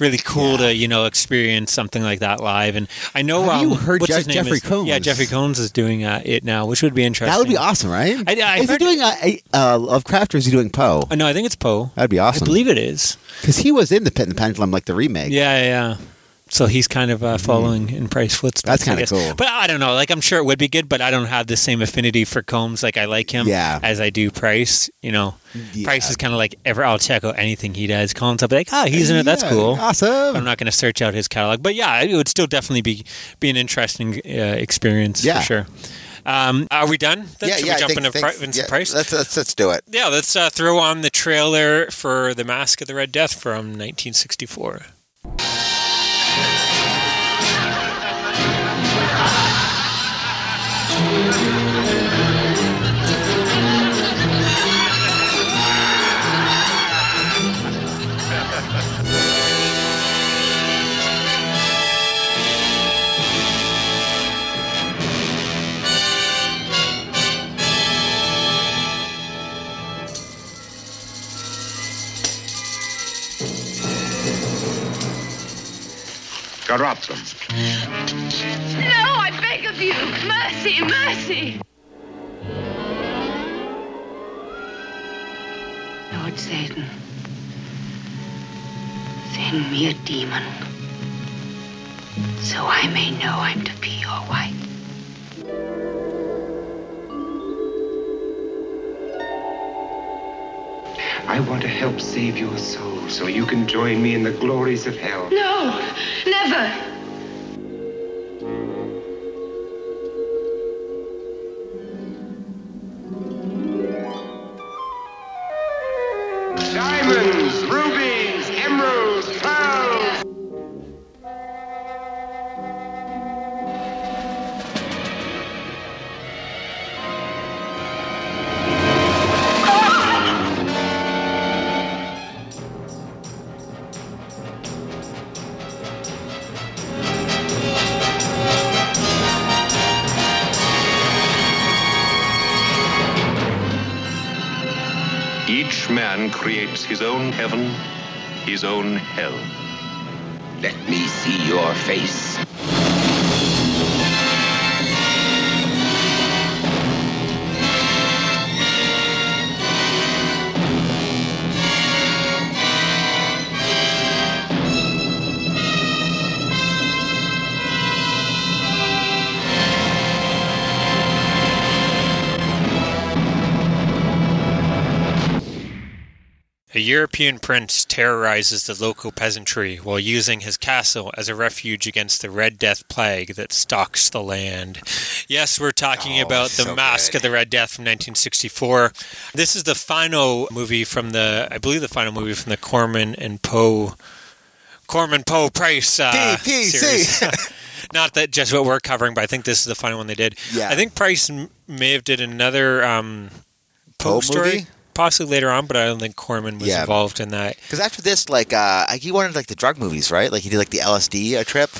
Really cool Yeah. to you know experience something like that live, and I know um, you heard Je- Jeffrey is- Combs? Yeah, Jeffrey Combs is doing uh, it now, which would be interesting. That would be awesome, right? I- I is he doing a, a, uh, Lovecraft or is he doing Poe? Uh, no, I think it's Poe. That'd be awesome. I believe it is. because he was in the Pit and the Pendulum, like the remake. Yeah, yeah. So he's kind of uh, following in Price footsteps. Mm-hmm. That's kinda cool. But I don't know. Like I'm sure it would be good, but I don't have the same affinity for Combs. Like I like him Yeah. as I do Price. You know, Yeah. Price is kind of like ever. I'll check out anything he does. Combs, I'll be like, oh, he's in it. That's Yeah, cool. Awesome. I'm not going to search out his catalog, but yeah, it would still definitely be be an interesting uh, experience Yeah. for sure. Um, are we done? Then? yeah, Should yeah. we I jump think- into think- Pri- yeah, Price? Let's, let's let's do it. Yeah, let's uh, throw on the trailer for The Mask of the Red Death from 1964. Thank you. Got Robson. No, I beg of you. Mercy, mercy. Lord Satan, Send me a demon. So I may know I'm to be your wife. I want to help save your soul so you can join me in the glories of hell. No, never. Diamonds, creates his own heaven, his own hell. Let me see your face. European prince terrorizes the local peasantry while using his castle as a refuge against the Red Death plague that stalks the land. Yes, we're talking Oh, about The so Mask good. of the Red Death from 1964. This is the final movie from the, I believe, the final movie from the Corman and Poe, Corman Poe Price uh, series. Not that just what we're covering, but I think this is the final one they did. Yeah. I think Price m- may have did another um, Poe Poe story. movie? Possibly later on, but I don't think Corman was Yeah. involved in that. Because after this, like, uh, he wanted like the drug movies, right? Like he did like the LSD uh, trip.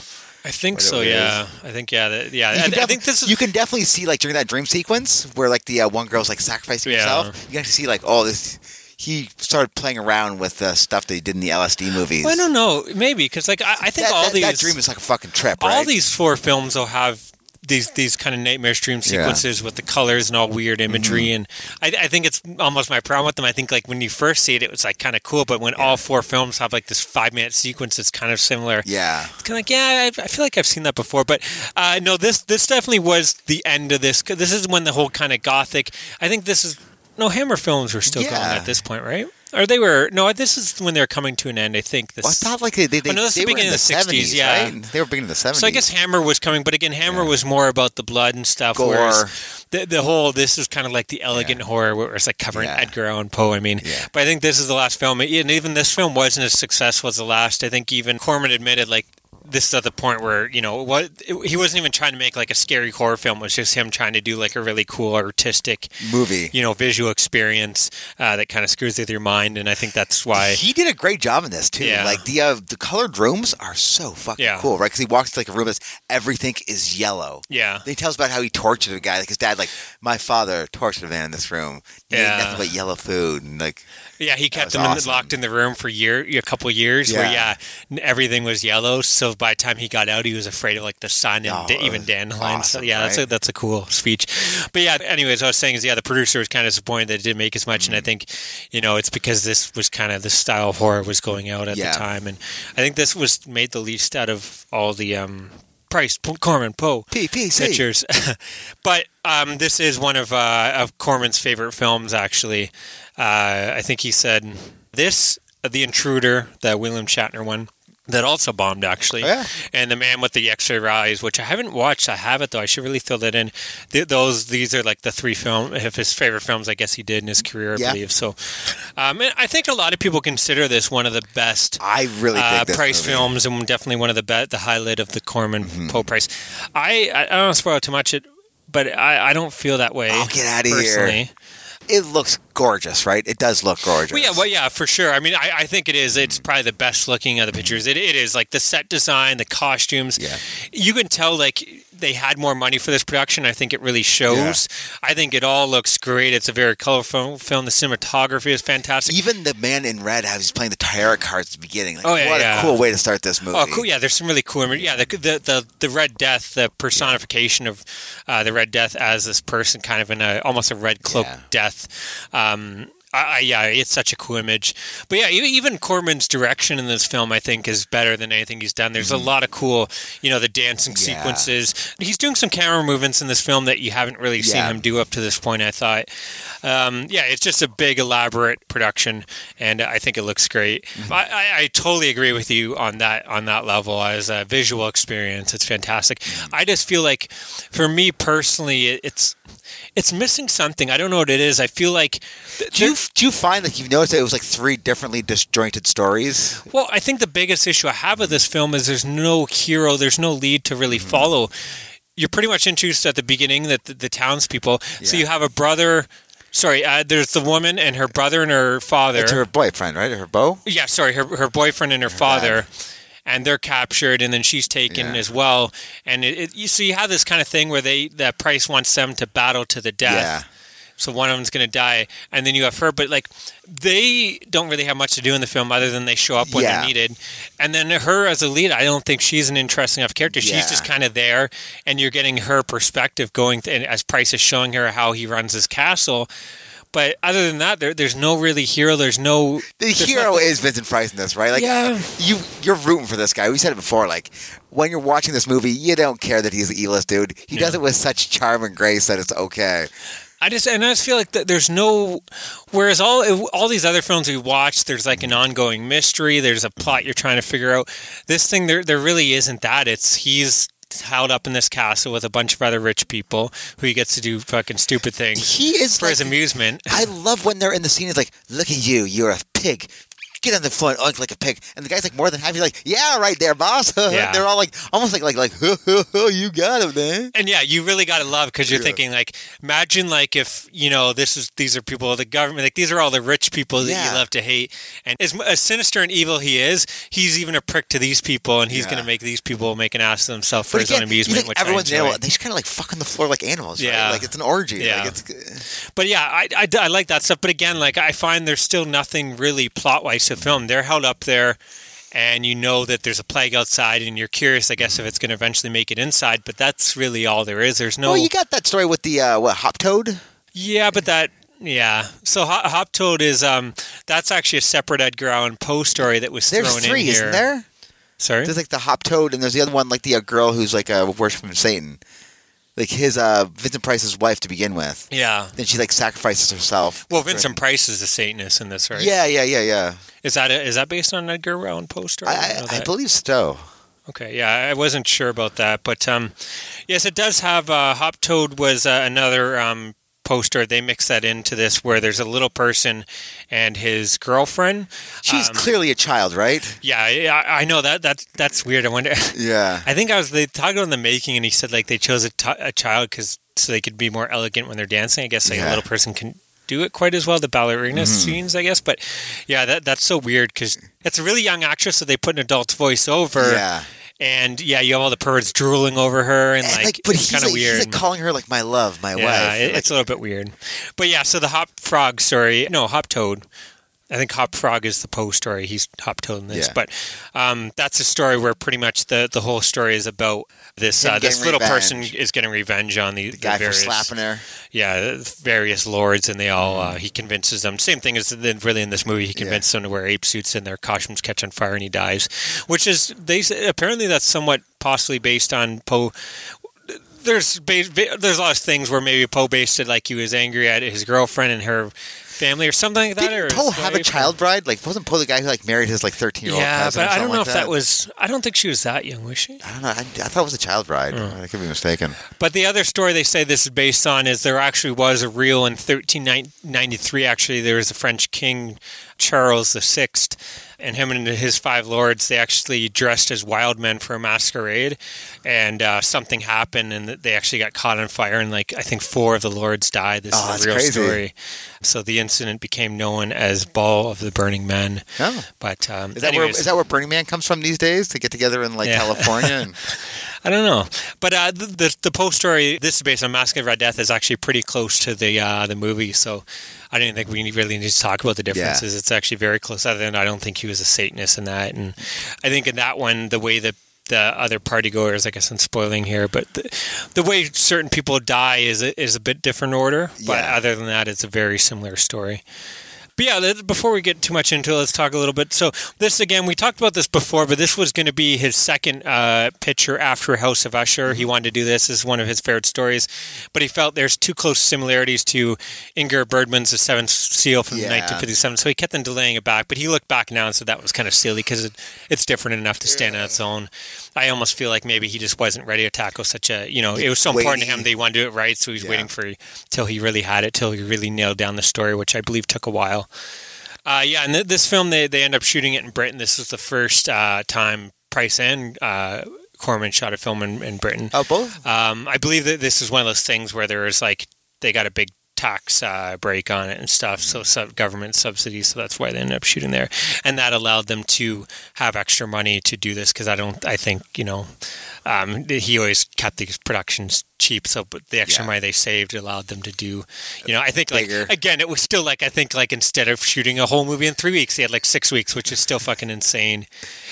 I think Whatever so. it Yeah, I think yeah, that, yeah. You I, can I defi- think this is you can definitely see like during that dream sequence where like the uh, one girl's like sacrificing Yeah. herself. You can actually see like oh this. He started playing around with the stuff that he did in the LSD movies. Well, I don't know, maybe because like I, I think that, all that, these that dream is like a fucking trip, All these four films will have these these kind of nightmare dream Yeah. Mm-hmm. sequences with the colors and all weird imagery, and I, I think it's almost my problem with them. I think like when you first see it, it was like kind of cool, but when all four films have like this five minute sequence, it's kind of similar. yeah, It's kind of like, yeah, I, I feel like I've seen that before, but uh, no, this this definitely was the end of this This is when the whole kind of gothic. I think this is no Hammer films were still going at this point, right? Or they were no. This is when they're coming to an end. I think this. well, I thought like they they, they, Oh, no, this is they were in beginning the of the 60s, seventies, yeah. right? They were beginning of the seventies. so I guess Hammer was coming, but again, Hammer was more about the blood and stuff. Gore. Whereas the, the whole this is kind of like the elegant horror, where it's like covering Yeah. Edgar Allan Poe. I mean, Yeah. but I think this is the last film, and even this film wasn't as successful as the last. I think even Corman admitted like. This is at the point where you know what he wasn't even trying to make like a scary horror film. It was just him trying to do like a really cool artistic, movie. you know, visual experience uh, that kind of screws with your mind. And I think that's why He did a great job in this too. Yeah. Like the uh, the colored rooms are so fucking Yeah. cool, right? Because he walks to like a room that's everything is yellow. Yeah. Then he tells about how he tortured a guy. Like his dad, like my father tortured a man in this room. He Yeah. nothing but yellow food and like Yeah, he kept them in the, locked in the room for year, a couple of years. Where Yeah. yeah, everything was yellow. So by the time he got out, he was afraid of like the sun and Oh, even dandelions. so awesome, yeah, that's a that's a cool speech. But yeah, anyways, what I was saying is yeah, the producer was kind of disappointed that it didn't make as much, and I Mm-hmm. think you know it's because this was kind of the style of horror was going out at Yeah. the time, and I think this was made the least out of all the um, Price, P- Corman, Poe PPC. pictures. but um, this is one of uh, of Corman's favorite films. Actually, uh, I think he said this, The Intruder, the William Shatner one. That also bombed actually, Oh, yeah. and the Man with the X-ray Eyes, which I haven't watched. I have it though. I should really fill that in. Th- those these are like the three film of his favorite films. I guess he did in his career, I Yeah. believe. So, um, and I think a lot of people consider this one of the best I really uh, Price movie. Mm-hmm. films and definitely one of the be- the highlight of the Corman Poe Price. I, I don't want to spoil too much, it, but I, I don't feel that way. Oh, get outta here. personally. It looks gorgeous, right? It does look gorgeous. Well, yeah, well, yeah, for sure. I mean, I, I think it is. It's probably the best looking of the pictures. It, it is like the set design, the costumes. Yeah. you can tell like they had more money for this production. I think it really shows. I think it all looks great. It's a very colorful film. The cinematography is fantastic. Even the man in red, how he's playing the tarot cards at the beginning. Like, Oh, yeah, what yeah. a cool way to start this movie. Oh, cool! Yeah, there's some really cool. Yeah, the the the, the Red Death, the personification of uh, the Red Death as this person, kind of in a almost a red cloak Yeah. death. Um, I, yeah, it's such a cool image. But yeah, even, even Corman's direction in this film, I think, is better than anything he's done. There's a lot of cool, you know, the dancing Mm-hmm. Yeah. sequences. He's doing some camera movements in this film that you haven't really seen Yeah. him do up to this point. I thought, um, yeah, it's just a big, elaborate production, and I think it looks great. Mm-hmm. I, I, I totally agree with you on that on that level as a visual experience. It's fantastic. Mm-hmm. I just feel like, for me personally, it, it's it's missing something. I don't know what it is. I feel like Do you do you find like you've noticed that it was like three differently disjointed stories? Well, I think the biggest issue I have with this film is there's no hero, there's no lead to really follow. You're pretty much introduced at the beginning that the, the townspeople. So you have a brother. Sorry, uh, there's the woman and her brother and her father. It's her boyfriend, right? Her beau. yeah, sorry, her her boyfriend and her, father. And they're captured, and then she's taken Yeah. as well. And it, it, you so you have this kind of thing where they that Price wants them to battle to the death. Yeah. So one of them's going to die, and then you have her. But like, they don't really have much to do in the film other than they show up when Yeah. they're needed. And then her as a lead, I don't think she's an interesting enough character. Yeah. She's just kind of there, and you're getting her perspective going. Th- and as Price is showing her how he runs his castle. But other than that, there, there's no really hero. There's no The there's hero nothing- is Vincent Price in this, right? Like, Yeah. you you're rooting for this guy. We said it before. Like, when you're watching this movie, you don't care that he's the E-list dude. He does it with such charm and grace that it's okay. I just and I just feel like that there's no. Whereas all all these other films we watch, there's like an ongoing mystery. There's a plot you're trying to figure out. This thing, there there really isn't that. It's he's held up in this castle with a bunch of other rich people who he gets to do fucking stupid things He is for his amusement. I love when they're in the scene. It's like, look at you, you're a pig. Get on the floor and oink like a pig. And the guy's like more than happy. Like, yeah, right there, boss. Yeah. they're all like, almost like, like, like, you got him, man. And yeah, you really got to love because you're Yeah. thinking like, imagine like if you know this is these are people of the government, like these are all the rich people that Yeah. you love to hate. And as, as sinister and evil he is, he's even a prick to these people, and he's Yeah. going to make these people make an ass of themselves for But his again, own amusement. think which everyone's I an enjoy. animal. They just kind of like fuck on the floor like animals, right? Yeah. Like it's an orgy. Yeah. Like it's, But yeah, I, I, I like that stuff. But again, like I find there's still nothing really plot wise to the film. They're held up there, and you know that there's a plague outside, and you're curious, I guess, if it's going to eventually make it inside. But that's really all there is. There's no. Well, you got that story with the uh, what hop toad. yeah, but that. Yeah, so Hop, Hop Toad is um that's actually a separate Edgar Allan Poe story that was There's thrown three, in here. isn't there? Sorry, There's like the hop toad, and there's the other one, like the uh, girl who's like a worshiping Satan, like his uh, Vincent Price's wife to begin with. yeah. Then she like sacrifices herself. Well, Vincent Price is the Satanist in this, right? Yeah, yeah, yeah, yeah. Is that a, is that based on Edgar Allan Poe story? I, I, I believe so. Okay, yeah, I wasn't sure about that, but um, yes, it does have. Uh, Hop Toad was uh, another um, poster. They mix that into this, where there's a little person and his girlfriend. She's Um, clearly a child, right? Yeah, I I know that. That's that's weird. I wonder. Yeah. I think I was they talked about in the making, and he said like they chose a, t- a child because so they could be more elegant when they're dancing. I guess like Yeah. a little person can do it quite as well. The ballerina scenes, I guess, but yeah, that that's so weird because it's a really young actress, so they put an adult's voice over. Yeah. And yeah, you have all the perverts drooling over her, and, And, like, like, but it's he's kind like, of he's weird. like calling her like my love, my yeah, wife. it- Like, it's a little bit weird. But yeah, so the hop frog story, no, hop toad. I think Hop Frog is the Poe story. He's Hop Toad this, Yeah. but um, that's a story where pretty much the, the whole story is about this uh, this little person is getting revenge on the, the guy various, for slapping her. yeah, various lords, and they all uh, he convinces them. Same thing as the, really in this movie, he convinces them to wear ape suits and their costumes catch on fire, and he dies. Which is they apparently that's somewhat possibly based on Poe. There's there's a lot of things where maybe Poe based it like he was angry at his girlfriend and her family or something like that. or Didn't Poe have a child bride? Like, wasn't Poe the guy who like married his like thirteen year old Yeah, cousin? but I don't know like if that was. I don't think she was that young, was she? I don't know. I, I thought it was a child bride. Hmm. I could be mistaken. But the other story they say this is based on is there actually was a real in 1393. Actually, there was a French king, Charles VI, and him and his five lords. They actually dressed as wild men for a masquerade, and uh, something happened, and they actually got caught on fire. And like I think four of the lords died. This Oh, is a real crazy. story. So the incident became known as Ball of the Burning Men. Oh. But um, Is that where is that where Burning Man comes from these days to get together in like Yeah. California? And, I don't know, but uh, the, the Poe story. This is based on Mask of Red Death. Is actually pretty close to the uh, the movie. So I didn't think we really need to talk about the differences. It's actually very close. Other than I don't think he was a Satanist in that, and I think in that one the way that the other party goers, I guess I'm spoiling here, but the, the way certain people die is a, is a bit different order. But Yeah. other than that, it's a very similar story. But yeah, before we get too much into it, let's talk a little bit. So this again, we talked about this before, but this was going to be his second uh, picture after House of Usher. He wanted to do this as one of his favorite stories, but he felt there's too close similarities to Ingrid Bergman's The Seventh Seal from Yeah. 1957, so he kept on delaying it back. But he looked back now and said that was kind of silly because it, it's different enough to stand on its own. I almost feel like maybe he just wasn't ready to tackle such a you know it was so important to him that he wanted to do it right, so he was Yeah. waiting for till he really had it, till he really nailed down the story, which I believe took a while. Uh, yeah, and th- this film they they end up shooting it in Britain. This was the first uh, time Price and uh, Corman shot a film in, in Britain. Oh, both. Um, I believe that this is one of those things where there was like they got a big tax uh, break on it and stuff, so sub- government subsidies. So that's why they ended up shooting there, and that allowed them to have extra money to do this. Because I don't, I think you know, um, he always kept these productions cheap. So, but the extra Yeah. money they saved allowed them to do, you know, I think like Bigger. again, it was still like I think like instead of shooting a whole movie in three weeks, they had like six weeks, which is still fucking insane.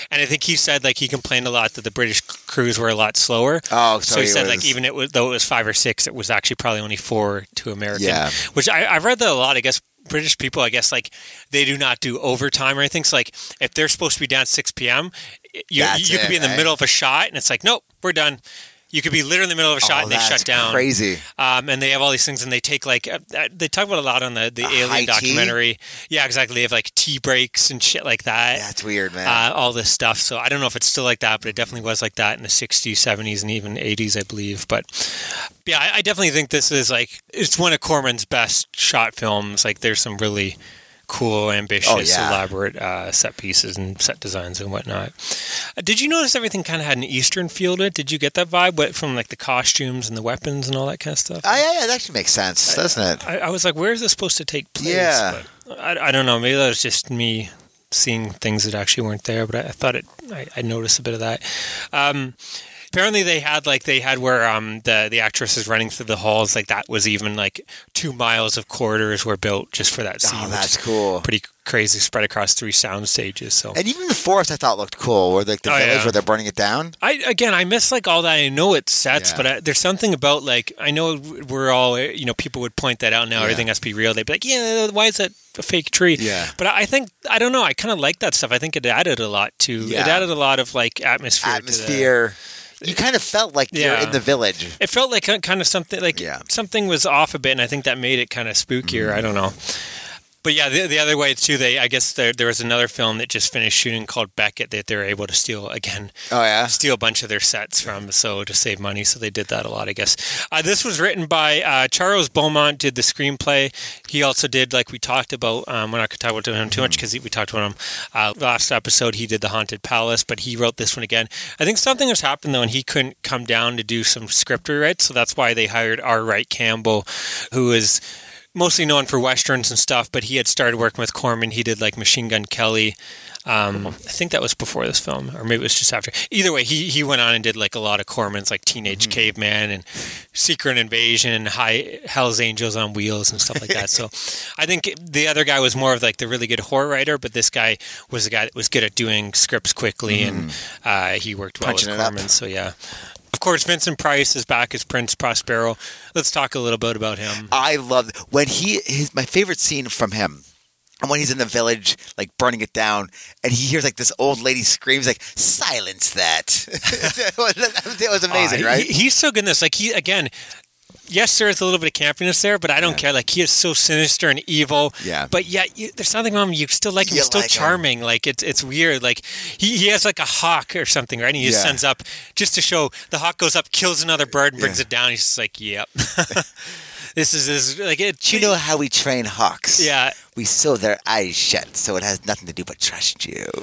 And I think he said like he complained a lot that the British crews were a lot slower. Oh, So, so he he said, like, even it was, though it was five or six, it was actually probably only four to American. Yeah. Which I, I've read that a lot. I guess British people, I guess, like, they do not do overtime or anything. So, like, if they're supposed to be down at 6 p.m., you, That's you could be in the right? middle of a shot and it's like, nope, we're done. You could be literally in the middle of a shot oh, and they shut down. Crazy. Um, and they have all these things, and they take like uh, uh, they talk about a lot on the the Alien tea? documentary. Yeah, exactly. They have like tea breaks and shit like that That's weird, man. uh, all this stuff. So I don't know if it's still like that, but it definitely was like that in the 60s, 70s, and even 80s, I believe. But yeah, I, I definitely think this is like, it's one of Corman's best shot films. Like, there's some really cool, ambitious, Oh, yeah. elaborate uh, set pieces and set designs and whatnot. Uh, did you notice everything kind of had an Eastern feel to it? Did you get that vibe what, from like the costumes and the weapons and all that kind of stuff? oh, yeah, yeah, that actually makes sense, doesn't it? I, I was like, where is this supposed to take place? Yeah. I, I don't know. Maybe that was just me seeing things that actually weren't there, but I, I thought it, I, I noticed a bit of that. Um, apparently they had like they had where um the the actress is running through the halls like that was even like two miles of corridors were built just for that scene Oh, that's cool. pretty crazy spread across three sound stages so And even the forest, I thought looked cool. Where like the Oh, village yeah. where they're burning it down. I again, I miss like all that. I know it's sets, Yeah. but I, there's something about like I know we're all you know people would point that out now. Yeah. Everything has to be real. They'd be like, yeah, why is that a fake tree? Yeah. But I think I don't know. I kind of like that stuff. I think it added a lot to. It added a lot of like atmosphere. to the- Atmosphere. You kind of felt like you're in the village. it felt like kind of something like Yeah. something was off a bit, and I think that made it kind of spookier. I don't know. But yeah, the, the other way too. They, I guess there, there was another film that just finished shooting called Beckett that they were able to steal again. Oh yeah. steal a bunch of their sets from so to save money so they did that a lot i guess. Uh, this was written by uh, charles beaumont did the screenplay. He also did like we talked about um, we're not going to talk about him too much because we talked about him uh, last episode he did the haunted palace but he wrote this one again. I think something has happened though and he couldn't come down to do some script rewrites so that's why they hired r. Wright campbell who is mostly known for westerns and stuff, but he had started working with Corman. He did like Machine Gun Kelly. Um, I think that was before this film, or maybe it was just after. Either way, he he went on and did like a lot of Corman's, like Teenage Caveman and Secret Invasion and High Hell's Angels on Wheels and stuff like that. so, I think the other guy was more of like the really good horror writer, but this guy was the guy that was good at doing scripts quickly, and uh, he worked well Punching with. Corman. So yeah. Of course, Vincent Price is back as Prince Prospero. Let's talk a little bit about him. I love when he his my favorite scene from him. And when he's in the village, like burning it down, and he hears like this old lady screams, like "Silence that!" that, was, amazing, Uh, right? He, he's so good in this. Like he again, yes, there's a little bit of campiness there, but I don't care. Like he is so sinister and evil. Yeah. But yet, you, there's something wrong. him. You still like him. You He's still like him. charming. Like it's it's weird. Like he, he has like a hawk or something, right? And he just sends up just to show the hawk goes up, kills another bird, and brings Yeah. it down. He's just like, yep. this is this like it. You know how we train hawks? Yeah. We sew their eyes shut, so it has nothing to do but trust you.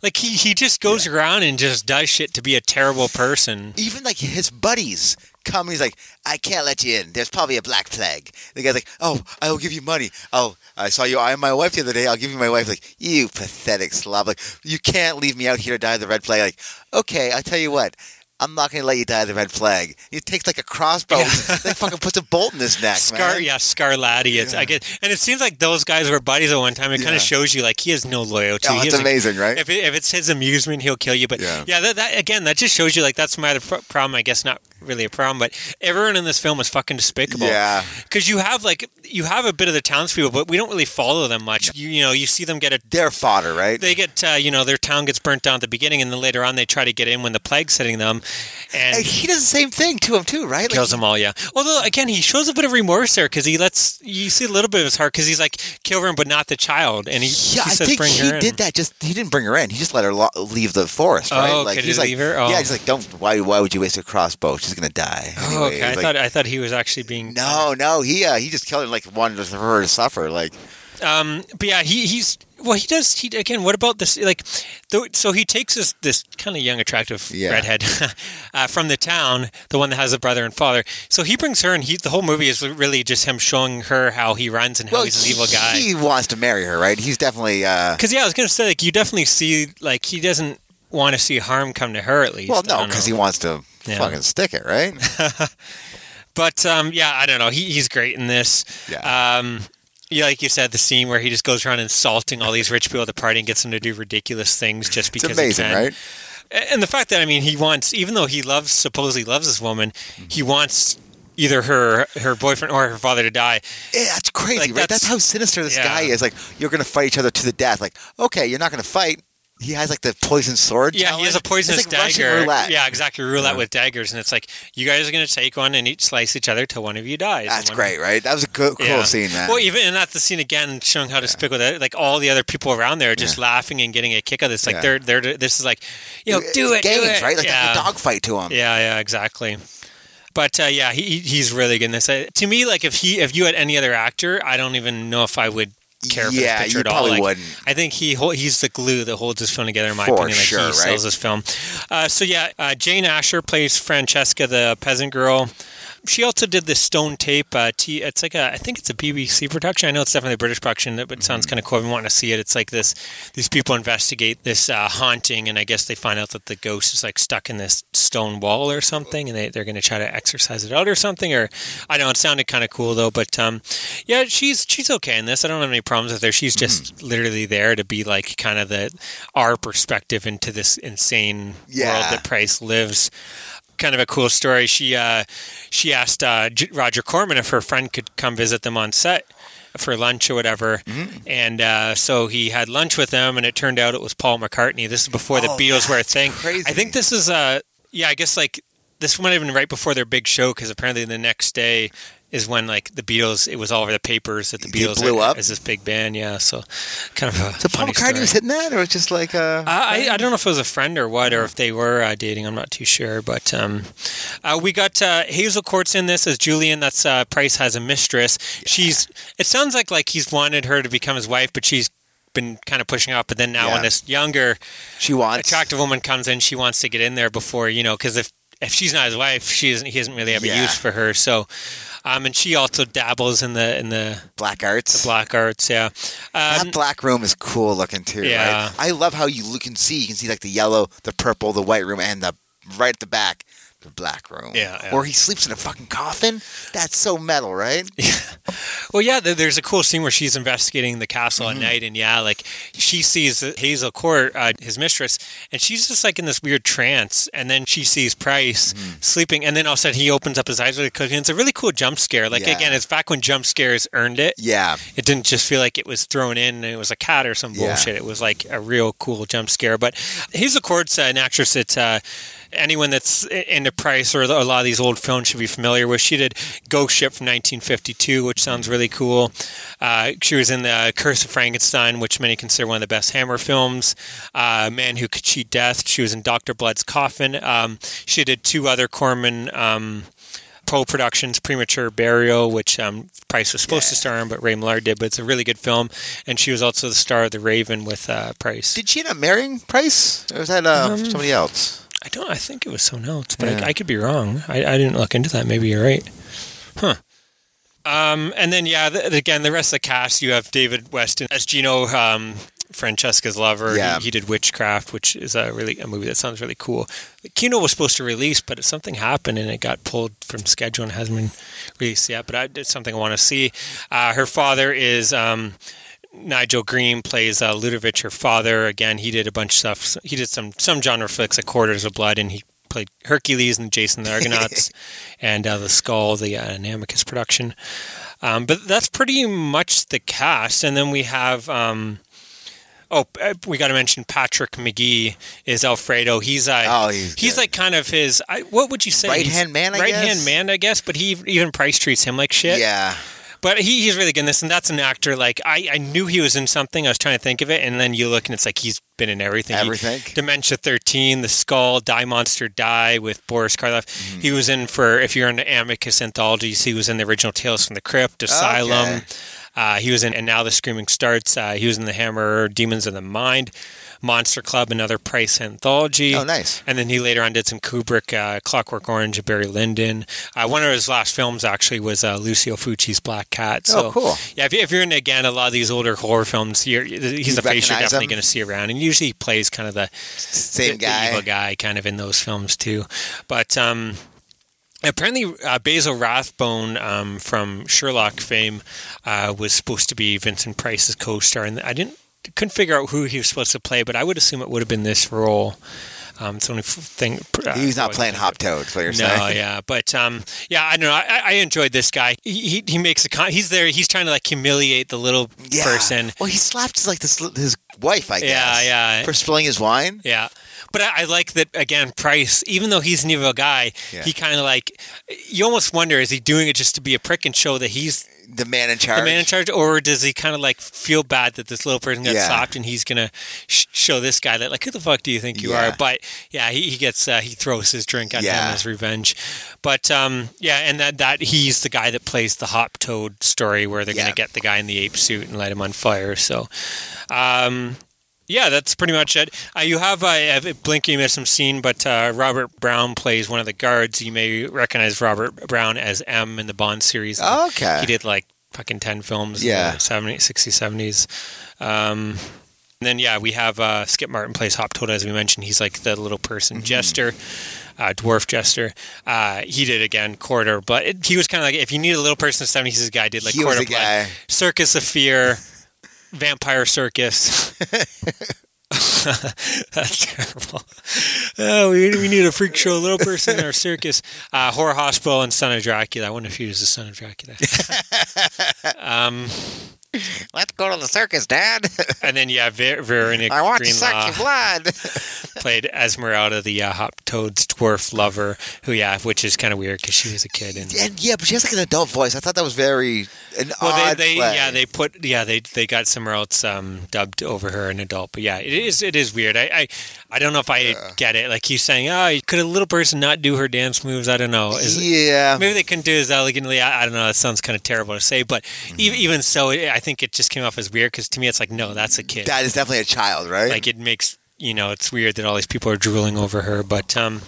Like he he just goes around and just does shit to be a terrible person. Even like his buddies come, he's like, "I can't let you in. There's probably a black plague." The guy's like, "Oh, I will give you money. Oh, I saw you eyeing my wife the other day. I'll give you my wife." Like, you pathetic slob. Like, you can't leave me out here to die of the red plague. Like, okay, I'll tell you what. I'm not going to let you die of the red flag. He takes like a crossbow, like fucking puts a bolt in his neck, Scar, man. yeah, Scarlatti. It's I get, and it seems like those guys were buddies at one time. It kind of shows you like he has no loyalty. Oh, it's amazing, right? If, it, if it's his amusement, he'll kill you. But Yeah. yeah, that, that again, that just shows you like that's my other pro- problem. I guess not really a problem, but everyone in this film is fucking despicable. Yeah. because you have like you have a bit of the townspeople, but we don't really follow them much. You, you know, you see them get a They're fodder, right? they get uh, you know their town gets burnt down at the beginning, and then later on they try to get in when the plague's hitting them, and. and he does the same thing to him too, right? Like, Kills them all, yeah. Although again, he shows a bit of remorse there because he lets you see a little bit of his heart because he's like kill her, but not the child, and he, Yeah, he I think bring he her in. did that. Just he didn't bring her in. He just let her lo- leave the forest, Oh, right? okay, like did he's like, leave her? Oh. yeah, he's like, don't. Why? Why would you waste a crossbow? She's gonna die. Oh, okay. I Like, thought I thought he was actually being No, no, he uh, he just killed her, like wanted for her to suffer. Like, Um, but yeah, he, he's well. He does. He again. What about this? Like, so he takes this this kind of young, attractive Yeah. redhead uh, from the town, the one that has a brother and father. So he brings her, and he the whole movie is really just him showing her how he runs and how well, he's an evil guy. He wants to marry her, right? He's definitely. Uh, Because yeah, I was gonna say like you definitely see like he doesn't want to see harm come to her at least. well, no, because he wants to Yeah. fucking stick it, right? But um, yeah, I don't know. He, he's great in this. Yeah. Um, yeah, like you said, the scene where he just goes around insulting all these rich people at the party and gets them to do ridiculous things just It's because amazing, he can. right? And the fact that I mean, he wants, even though he loves, supposedly loves this woman, mm-hmm. he wants either her her boyfriend or her father to die. Yeah, that's crazy, Like, right? that's- That's, how sinister this yeah. guy is. Like, you're gonna fight each other to the death. Like, okay, you're not gonna fight. He has like the poison sword. Yeah, he has a challenge. poisonous like dagger. Yeah, exactly, roulette with daggers, and it's like you guys are going to take one and each slice each other till one of you dies. That's great, right? That was a cool Yeah. scene, man. Well, even and that's the scene again, showing how despicable that. Like all the other people around there are just laughing and getting a kick out of this. Like Yeah. they're they're this is like, you know, do it, Games, do it. right? Like yeah. a dogfight to him. Yeah, yeah, exactly. But uh, yeah, he he- he's really good in this. Uh, to me, like if he if you had any other actor, I don't even know if I would care for Yeah, this picture you at all. probably Like, wouldn't. I think he he's the glue that holds this film together. In my For opinion, like sure, he right? sells this film. Uh, so yeah, uh, Jane Asher plays Francesca, the peasant girl. She also did this Stone Tape. Uh, t- it's like a, I think it's a BBC production. I know it's definitely a British production, but it sounds Mm-hmm. kind of cool. I've been wanting to see it. It's like this: these people investigate this uh, haunting, and I guess they find out that the ghost is like stuck in this stone wall or something, and they, they're going to try to exorcise it out or something. Or I don't know. It sounded kind of cool though. But um, yeah, she's she's okay in this. I don't have any problems with her. She's just Mm-hmm. literally there to be like kind of the our perspective into this insane Yeah. world that Price lives kind of a cool story. She uh, she asked uh, J- Roger Corman if her friend could come visit them on set for lunch or whatever, Mm-hmm. and uh, so he had lunch with them, and it turned out it was Paul McCartney. This is before the Oh, Beatles were a thing. crazy. I think this is uh, yeah, I guess like this might have been right before their big show because apparently the next day is when like the Beatles it was all over the papers that the They Beatles blew are, up? as this big band. Yeah, so kind of a So Paul McCartney was hitting that, or was just like uh, I, I I don't know if it was a friend or what, or if they were uh, dating. I'm not too sure. But um, uh, we got uh, Hazel Court's in this as Julian. That's uh, Price has a mistress. She's. It sounds like like he's wanted her to become his wife, but she's been kind of pushing up. But then now Yeah. when this younger she wants attractive woman comes in, she wants to get in there before you know because if if she's not his wife, she isn't. He doesn't really have Yeah. a use for her. So. Um, and she also dabbles in the in the black arts? The black arts, yeah. Um, that black room is cool looking too. Yeah. Right? I love how you look and see. You can see like the yellow, the purple, the white room, and the right at the back, the black room. Yeah, yeah. Or he sleeps in a fucking coffin. That's so metal, right? Yeah. Well, yeah, there's a cool scene where she's investigating the castle Mm-hmm. at night, and yeah, like she sees Hazel Court, uh, his mistress, and she's just like in this weird trance, and then she sees Price Mm-hmm. sleeping, and then all of a sudden he opens up his eyes really quickly, and it's a really cool jump scare. Like Yeah. again, it's back when jump scares earned it. Yeah. It didn't just feel like it was thrown in and it was a cat or some bullshit. It was like a real cool jump scare. But Hazel Court's uh, an actress that uh, anyone that's into Price or a lot of these old films should be familiar with. She did Ghost Ship from 1952, which sounds really cool. Uh, she was in the Curse of Frankenstein, which many consider one of the best Hammer films. Uh, Man Who Could Cheat Death. She was in Doctor Blood's Coffin. Um, she did two other Corman. Um, Poe Productions' Premature Burial, which um, Price was supposed to star in, but Ray Milland did. But it's a really good film, and she was also the star of The Raven with uh, Price. Did she end up marrying Price, or was that uh, somebody else? I don't. I think it was someone else, but Yeah. I, I could be wrong. I, I didn't look into that. Maybe you're right. Huh. Um, and then yeah, the, again, the rest of the cast. You have David Weston as Gino. Um, Francesca's Lover. Yeah. He, he did Witchcraft, which is a really a movie that sounds really cool. Kino was supposed to release, but something happened and it got pulled from schedule and hasn't been released yet. But I, it's something I want to see. Uh, her father is. Um, Nigel Green plays uh, Ludovic, her father. Again, he did a bunch of stuff. He did some some genre flicks like Quarters of Blood, and he played Hercules and Jason the Argonauts, and uh, the Skull, the uh, production. Um, but that's pretty much the cast, and then we have. Um, Oh, uh, we got to mention Patrick Magee is Alfredo. He's uh, Oh, he's he's like kind of his. I, what would you say? Right-hand man, I right hand man, I guess. But he even Price treats him like shit. Yeah. But he, he's really good in this, and that's an actor. Like I, I knew he was in something. I was trying to think of it, and then you look, and it's like he's been in everything. He- Everything. Dementia Thirteen, The Skull, Die Monster Die with Boris Karloff. Mm-hmm. He was in for if you're into Amicus anthologies, he was in the original Tales from the Crypt, Asylum. Okay. Uh, he was in And Now the Screaming Starts. Uh, he was in The Hammer, Demons of the Mind, Monster Club, another Price anthology. Oh, nice. And then he later on did some Kubrick, uh, Clockwork Orange, Barry Lyndon. Uh, one of his last films actually was uh, Lucio Fulci's Black Cat. So, Oh, cool. Yeah, if, you- if you're into again a lot of these older horror films, you're, he's You a face you're definitely going to see around. And usually he plays kind of the Same the, the guy. evil guy, kind of in those films too. But um, apparently, uh, Basil Rathbone um, from Sherlock fame uh, was supposed to be Vincent Price's co-star, and I didn't couldn't figure out who he was supposed to play, but I would assume it would have been this role. Um, it's the only thing. Uh, He's not playing Hop. Toad, what you're No, saying. yeah, but um, yeah, I don't know. I, I enjoyed this guy. He, he he makes a con- he's there. He's trying to like humiliate the little Yeah. person. Well, he slapped like this, his wife, I guess. Yeah, yeah. For spilling his wine. Yeah. But I, I like that again. Price, even though he's an evil guy, Yeah. he kind of like you almost wonder: is he doing it just to be a prick and show that he's The man in charge. the man in charge, or does he kind of like feel bad that this little person got Yeah. slapped and he's gonna sh- show this guy that like who the fuck do you think you Yeah. are? But yeah, he, he gets uh, he throws his drink at Yeah. him as revenge. But um, yeah, and that that he's the guy that plays the Hop Toad story where they're Yeah. gonna get the guy in the ape suit and light him on fire. So. Um, yeah, that's pretty much it. Uh, you have uh, uh, you missed some scene, but uh, Robert Brown plays one of the guards. You may recognize Robert Brown as M in the Bond series. Okay. He did like fucking 10 films Yeah. in the 70s, 60s, 70s. Um, and then, yeah, we have uh, Skip Martin plays Hop Toad, as we mentioned. He's like the little person Mm-hmm. jester, uh, dwarf jester. Uh, he did, again, Quarter, but it, he was kind of like, if you need a little person in the 70s, this guy did like He Quarter Blood, guy. Circus of Fear, Vampire Circus. That's terrible. Oh, we, we need a freak show, little person in our circus. Uh, Horror Hospital and Son of Dracula. I wonder if he was the son of Dracula. um, Let's go to the circus, Dad. and then yeah, Ver- Veronica I want to Greenlaw suck your blood. played Esmeralda, the uh, Hop Toad's dwarf lover. Who yeah, which is kind of weird because she was a kid and. and yeah, but she has like an adult voice. I thought that was very an Well, odd they, they play. yeah they put yeah they they got somewhere else um, dubbed over her an adult, but yeah it is it is weird. I I, I don't know if I get it. Like he's saying, oh, could a little person not do her dance moves? I don't know. Is it- yeah. Maybe they couldn't do it as elegantly. I, I don't know. That sounds kind of terrible to say, but Mm-hmm. even, even so, it, I think it just came off as weird because to me, it's like, no, that's a kid. That is definitely a child, right? like it makes you know, it's weird that all these people are drooling over her. But um,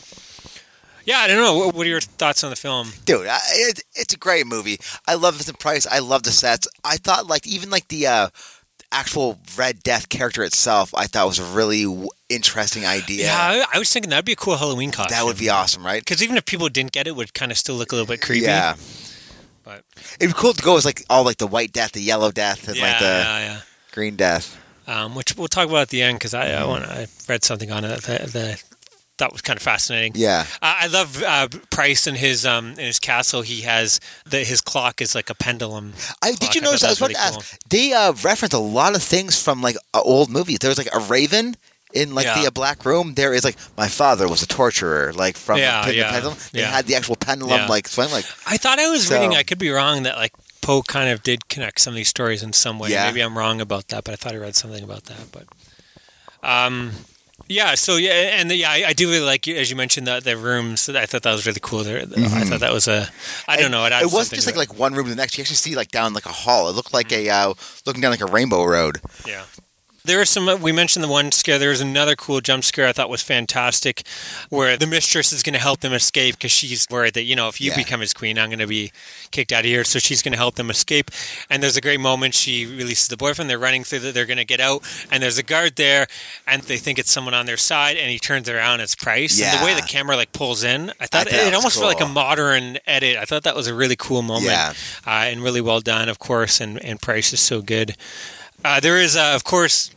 yeah, I don't know. What, what are your thoughts on the film? Dude, I, it, it's a great movie. I love Vincent Price. I love the sets. I thought like even like the uh, actual Red Death character itself, I thought was a really w- interesting idea. Yeah, I, I was thinking that'd be a cool Halloween costume. that would be awesome, right? because even if people didn't get it, it would kind of still look a little bit creepy. Yeah, but it'd be cool to go as like all like the White Death, the Yellow Death, and yeah, like the yeah, Green Death. Um, which we'll talk about at the end because I, Mm-hmm. I want I read something on it that, that that was kind of fascinating. Yeah, Uh, I love uh, Price and his um, in his castle. He has the, his clock is like a pendulum. I did you notice? thought I was that about to ask. They uh, reference a lot of things from like old movies. There was like a raven. In like Yeah. the uh, black room, there is like my father was a torturer, like from Yeah, the yeah, Pendulum. They yeah. had the actual pendulum like swing, like I thought I was So- reading. I could be wrong. That like Poe kind of did connect some of these stories in some way. Yeah. Maybe I'm wrong about that, but I thought I read something about that. But um, yeah. So yeah, and yeah, I, I do really like as you mentioned the the rooms. I thought that was really cool. There, I thought that was a. I don't know. It, Mm-hmm. It wasn't just like like one room to the next. You actually see like down like a hall. It looked like a uh, looking down like a rainbow road. Yeah. There are some. We mentioned the one scare. There was another cool jump scare I thought was fantastic, where the mistress is going to help them escape because she's worried that you know if you Yeah. become his queen, I'm going to be kicked out of here. So she's going to help them escape. And there's a great moment. She releases the boyfriend. They're running through. The, they're going to get out, and there's a guard there, and they think it's someone on their side, and he turns around. It's Price. And the way the camera like pulls in, I thought thought it that was almost felt like a modern edit. I thought that was a really cool moment Yeah. uh, and really well done, of course. And, and Price is so good. Uh, there is, uh, of course,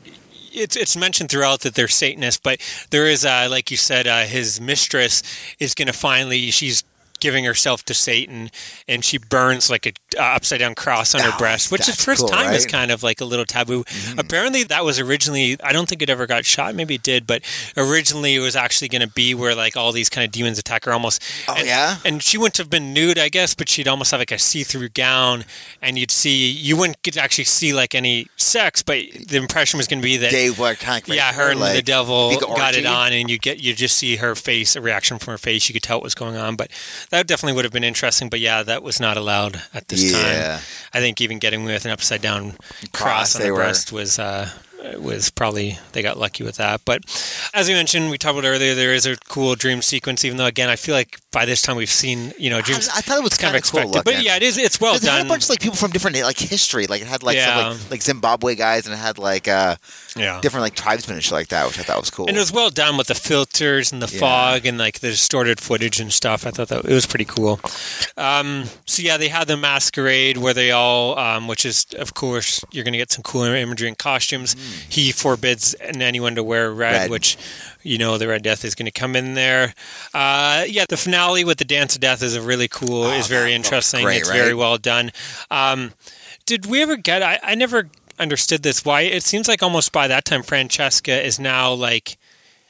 it's it's mentioned throughout that they're Satanists, but there is, uh, like you said, uh, his mistress is going to finally she's giving herself to Satan, and she burns like a uh, upside down cross on her Oh, breast, which is first cool, time is kind of like a little taboo. Apparently, that was originally I don't think it ever got shot. Maybe it did, but originally it was actually going to be where like all these kind of demons attack her almost. Oh, and, yeah? and she wouldn't have been nude, I guess, but she'd almost have like a see-through gown, and you'd see you wouldn't get to actually see like any sex, but the impression was going to be that They were kind of yeah, her and the devil got it on, and you get you just see her face, a reaction from her face. You could tell what was going on, but that definitely would have been interesting. But yeah, that was not allowed at this Yeah. time. I think even getting with an upside down Cross, cross, on the were- breast was. Uh, was probably they got lucky with that, but as we mentioned, we talked about earlier. There is a cool dream sequence, even though again, I feel like by this time we've seen you know. I, I thought it was kind of cool expected, but yeah, it is. It's well It had a bunch of like people from different like history. Like it had like Yeah. some like, like Zimbabwe guys, and it had like uh yeah, different like tribesmen and shit like that, which I thought was cool. And it was well done with the filters and the Yeah. fog and like the distorted footage and stuff. I thought that it was pretty cool. Um, so yeah, they had the masquerade where they all, um, which is of course you're going to get some cool imagery and costumes. He forbids anyone to wear red, Mm. Red. which you know the Red Death is going to come in there. Uh, yeah, the finale with the Dance of Death is a really cool, is very Oh, that looks interesting. great, it's very well done. Um, did we ever get? I, I never understood this. Why it seems like almost by that time Francesca is now like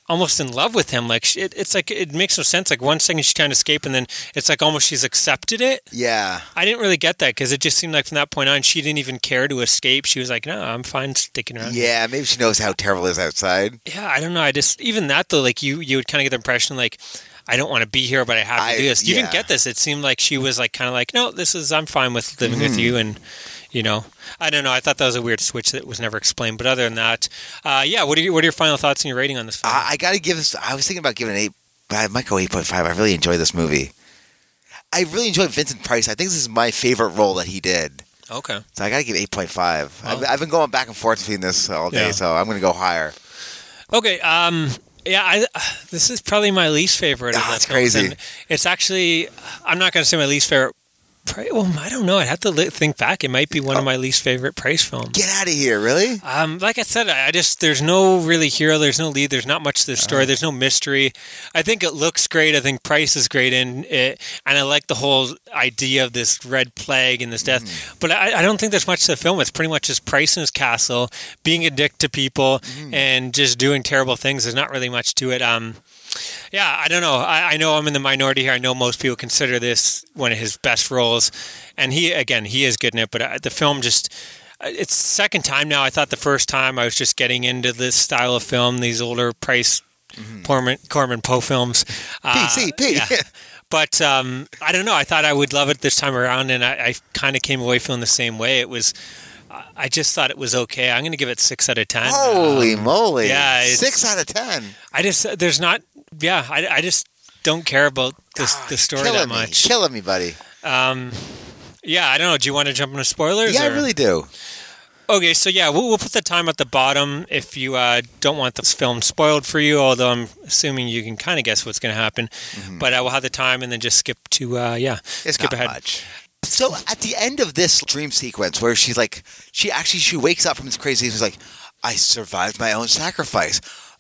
almost in love with him. Like it, it's like it makes no sense. Like one second she's trying to escape, and then it's like almost she's accepted it. yeah, I didn't really get that because it just seemed like from that point on she didn't even care to escape. She was like, "No, I'm fine sticking around." yeah. Maybe she knows how terrible it is outside. yeah. I don't know. I just even that though, like you you would kind of get the impression like. I don't want to be here, but I have to I- do this. You yeah. didn't get this. It seemed like she was like kind of like, no, this is I'm fine with living Mm-hmm. with you, and you know, I don't know. I thought that was a weird switch that was never explained. But other than that, uh, yeah. What are your, what are your final thoughts and your rating on this film? I, I got to give this. I was thinking about giving an eight. but I might go eight point five. I really enjoyed this movie. I really enjoyed Vincent Price. I think this is my favorite role that he did. okay. So I got to give eight point five. I've, I've been going back and forth between this all day, Yeah. so I'm going to go higher. Okay. Um. Yeah. I. This is probably my least favorite. of Ah, the crazy. and It's actually. I'm not going to say my least favorite. Well, I don't know. I'd have to think back. It might be one of my least favorite Price films. Get out of here, really? Um, like I said, I just there's no really hero. There's no lead. There's not much to the Uh-huh. story. There's no mystery. I think it looks great. I think Price is great in it, and I like the whole idea of this red plague and this death. Mm-hmm. But I, I don't think there's much to the film. It's pretty much just Price in his castle, being a dick to people, Mm-hmm. and just doing terrible things. There's not really much to it. Um, yeah, I don't know. I, I know I'm in the minority here. I know most people consider this one of his best roles, and he again he is good in it. But uh, the film just it's second time now. I thought the first time I was just getting into this style of film, these older Price Corman, Corman Poe films. Uh, PCP. yeah. But um, I don't know. I thought I would love it this time around, and I, I kind of came away feeling the same way. It was. I just thought it was okay. I'm going to give it six out of ten. Holy Um, moly! yeah, six out of ten. I just there's not. Yeah, I, I just don't care about this the story that me, much. killing me, buddy. Um, yeah, I don't know. Do you want to jump into spoilers? Yeah, I really do. Okay, so yeah, we'll, we'll put the time at the bottom if you uh, don't want this film spoiled for you. Although I'm assuming you can kind of guess what's going to happen, but uh, we'll have the time and then just skip to uh, yeah, It's skip ahead. much. So at the end of this dream sequence, where she's like, she actually she wakes up from this crazy. And she's like, I survived my own sacrifice.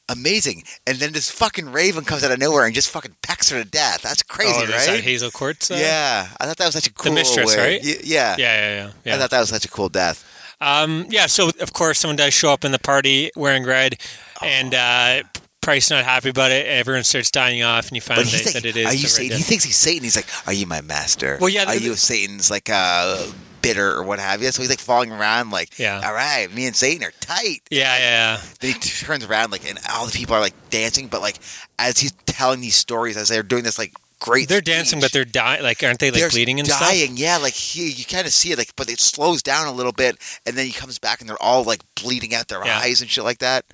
Amazing. And then this fucking raven comes out of nowhere and just fucking pecks her to death. That's crazy, oh, right? that Hazel Court's. Uh, yeah, I thought that was such a cool The mistress, way- right? Y- yeah. yeah, yeah, yeah. yeah. I thought that was such a cool death. Um, yeah, so of course someone does show up in the party wearing red, and uh, Price not happy about it. Everyone starts dying off, and you find But out that it is. are you Satan? He thinks he's Satan. He's like, are you my master? Well, yeah, Are the- you Satan's like uh, bitter or what have you? So he's like falling around like, Yeah. all right, me and Satan are tight. Yeah, yeah, yeah. Then he turns around like, and all the people are like dancing, but like as he's telling these stories, as they're doing this like great. They're dancing, but they're dying. Like, aren't they like They're bleeding and stuff? dying. Yeah, like he, you kind of see it, like, but it slows down a little bit, and then he comes back, and they're all like bleeding out their Yeah. eyes and shit like that.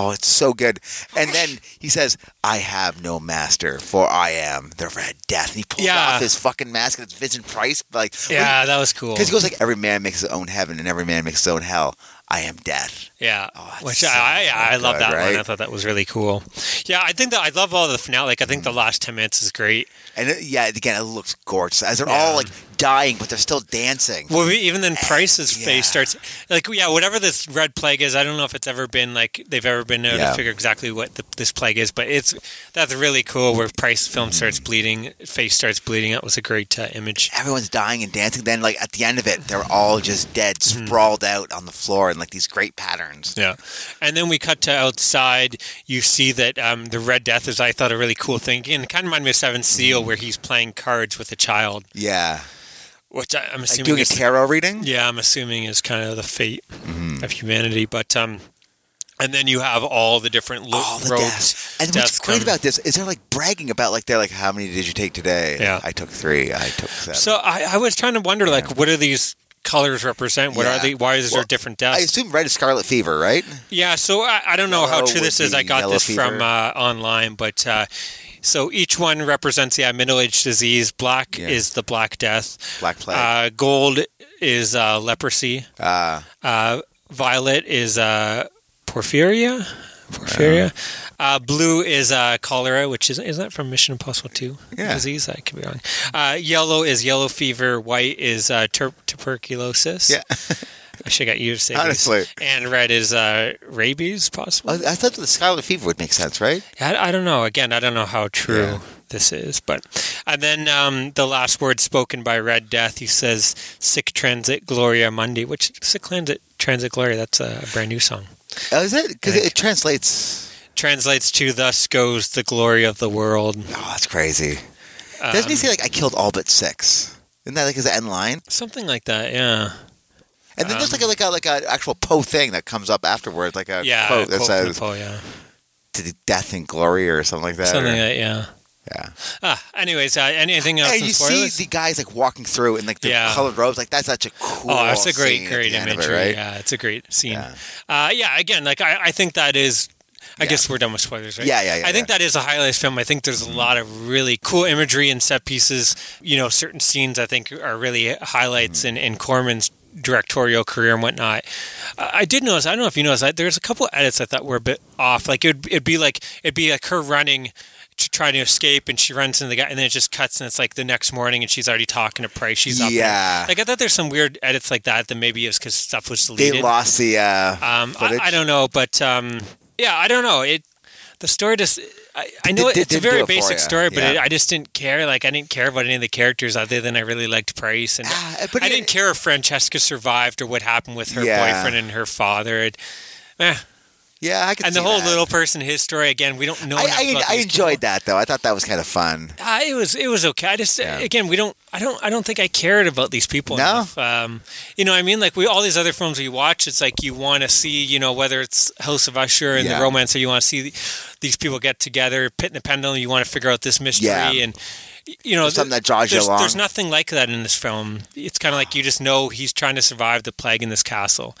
Oh, it's so good. And then he says, "I have no master, for I am the Red Death." And he pulls Yeah. off his fucking mask, and it's Vincent Price, like, Yeah, that was cool. because he goes like, "Every man makes his own heaven, and every man makes his own hell. I am death." Yeah, Oh, which so I I, I love good, that one. I thought that was really cool. Yeah, I think that I love all the finale. Like I think the last ten minutes is great. And it, yeah, again, it looks gorgeous as they're Yeah. all like dying, but they're still dancing. Well, we, even then, Price's yeah. face starts like yeah, whatever this red plague is. I don't know if it's ever been like they've ever been able Yeah. to figure exactly what the, this plague is, but it's that's really cool. Where Price film starts Mm-hmm. bleeding, face starts bleeding. That was a great uh, image. everyone's dying and dancing. Then, like at the end of it, they're all just dead, Mm-hmm. sprawled out on the floor in like these great patterns. Yeah, and then we cut to outside. You see that um, the Red Death is, I thought, a really cool thing, and it kind of reminded me of Seven Mm-hmm. Seal, where he's playing cards with a child, Yeah, which I, I'm like assuming doing a tarot reading. Yeah, I'm assuming is kind of the fate Mm-hmm. of humanity. But um, and then you have all the different lo- All the deaths. And deaths what's great come. about this is they're like bragging about like they're like, how many did you take today? Yeah. I took three. I took seven. So I, I was trying to wonder, like, what do these colors represent? What Yeah. are they? Why is Well, there different deaths? I assume red is scarlet fever, right? yeah, so I, I don't know how true this is. I got yellow this from uh, online, but. Uh, so each one represents yeah middle-aged disease. Black Yeah. is the Black Death. Black plague. Uh, gold is uh, leprosy. Uh, Uh, violet is uh, porphyria. Porphyria. Uh, blue is uh, cholera, which is is that from Mission Impossible Two Yeah. disease? I could be wrong. Uh, yellow is yellow fever. White is uh, tur- tuberculosis. yeah. I should have got you to say these. And red is uh, rabies, possibly. I thought the scarlet fever would make sense, right? I, I don't know. Again, I don't know how true Yeah. this is, but and then um, the last word spoken by Red Death. He says, "Sic transit gloria mundi," which "Sic transit transit gloria." That's a brand new song. Oh, is it? Because Like- it translates. Translates to "Thus goes the glory of the world." Oh, that's crazy. Doesn't he Um, say like I killed all but six? Isn't that like his end line? something like that? Yeah, And then there's Um, like a like a like an actual Poe thing that comes up afterwards, like a yeah. quote that says Poe, yeah, "to the death and glory" or something like that. something or- like that. Yeah. yeah. Ah, anyways, uh, anything else? And you see the guys like walking through in like the Yeah. colored robes. Like that's such a cool. Oh, that's a great, scene great of it, imagery. right? Yeah, it's a great scene. Yeah. Uh, yeah, again, like I, I think that is. I Yeah. guess we're done with spoilers, right? Yeah, yeah, yeah, I think yeah. that is a highlight film. I think there's a lot of really cool imagery and set pieces. You know, certain scenes I think are really highlights in, in Corman's directorial career and whatnot. I did notice. I don't know if you noticed. I, there's a couple of edits I thought were a bit off. Like it'd, it'd be like it'd be like her running. To try to escape, and she runs into the guy, and then it just cuts, and it's like the next morning, and she's already talking to Price. She's up. and- Yeah. like I thought there's some weird edits like that. That maybe it's because stuff was deleted. They lost the uh, um, I. I don't know, but um, yeah, I don't know. It the story just. I, I know Did- did- it's a didn't do very it basic story, but yeah. it, I just didn't care. Like I didn't care about any of the characters other than I really liked Price, and Ah, but I didn't care if Francesca survived or what happened with her Yeah. boyfriend and her father. It, eh. Yeah, I could. And the whole that. little person, his story again. We don't know. I, I, I enjoyed people. that though. I thought that was kind of fun. Uh, it was it was okay. I just Yeah. again we don't I don't I don't think I cared about these people No? enough. Um, you know what I mean like we all these other films we watch it's like you want to see you know whether it's House of Usher and Yeah. the romance or you want to see the, these people get together Pit and the Pendulum you want to figure out this mystery Yeah. and you know There's something that draws you along. there's nothing like that in this film. It's kind of like you just know he's trying to survive the plague in this castle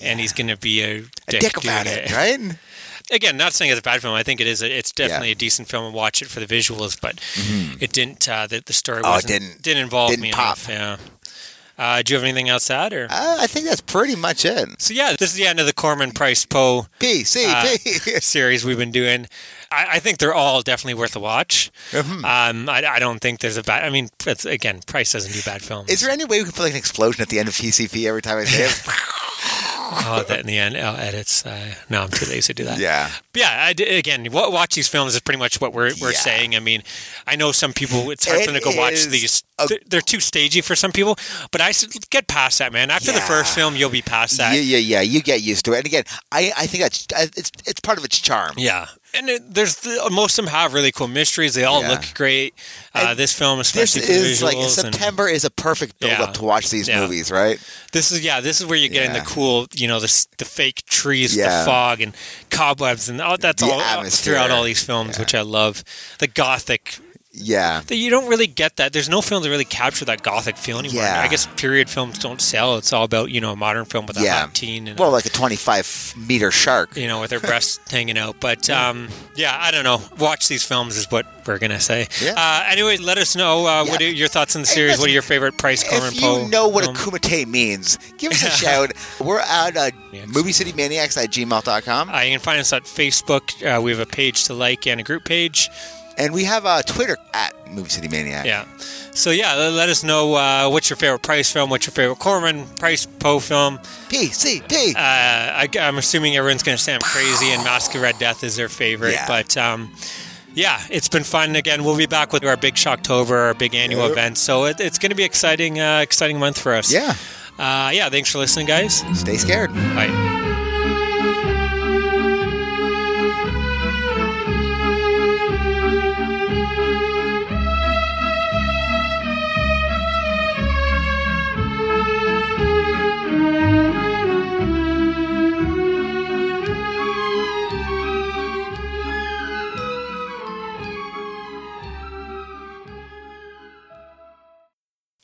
and he's going to be a A dick, dick about it, right? again, not saying it's a bad film. I think it is. A, it's definitely a decent film and watch it for the visuals, but it didn't. Uh, the, the story Oh, it wasn't, didn't- involve didn't me pop. enough. Yeah. Uh, do you have anything else to add? Or? Uh, I think that's pretty much it. so yeah, this is the end of the Corman Price Poe P C uh, series we've been doing. I, I think they're all definitely worth a watch. Mm-hmm. Um, I, I don't think there's a bad. I mean, it's, again, Price doesn't do bad films. Is there any way we can put like an explosion at the end of PCP every time I say it? oh, that in the end, oh, edits. Uh, no, I'm too lazy to do that. yeah. But yeah, I again, watch these films is pretty much what we're we're Yeah. saying. I mean, I know some people it's hard for them to go watch these. a- They're- They're too stagey for some people, but I get past that, man. After the first film, you'll be past that. Yeah, yeah, yeah. You get used to it. And again, I, I think that's it's it's part of its charm. Yeah. And it, there's the, most of them have really cool mysteries. They all Yeah. look great. Uh, this film, This especially the is like visuals, and September is a perfect build Yeah. up to watch these Yeah. movies, right? this is yeah, this is where you're getting the cool, you know, the the fake trees, the fog, and cobwebs, and all that's The all atmosphere. throughout all these films, which I love. The gothic Yeah. you don't really get that. There's no film that really capture that gothic feel anymore. Yeah. I guess period films don't sell. It's all about you know a modern film with a Yeah. hot teen and Well, like a 25 meter shark. you know with her breasts hanging out. But um, yeah, I don't know. Watch these films is what we're gonna say. Yeah. Uh, anyway, let us know uh, what are your thoughts on the Hey, series. what are your favorite Price Corman If Poe? you know what film? a kumite means, give us a shout. We're at uh, moviecitymaniacs at gmail.com. Uh, you can find us at Facebook. Uh, we have a page to like and a group page. And we have uh, Twitter at Movie City Maniac. Yeah. So yeah, let, us know uh, what's your favorite Price film, what's your favorite Corman Price Poe film. PCP. Uh, I, I'm assuming everyone's going to say I'm crazy and Mask of Red Death is their favorite, Yeah. but um, yeah, it's been fun. Again, we'll be back with our big Shocktober, our big annual Yep. event. So it, it's going to be exciting, uh, exciting month for us. yeah. Uh, yeah. Thanks for listening, guys. Stay scared. Bye.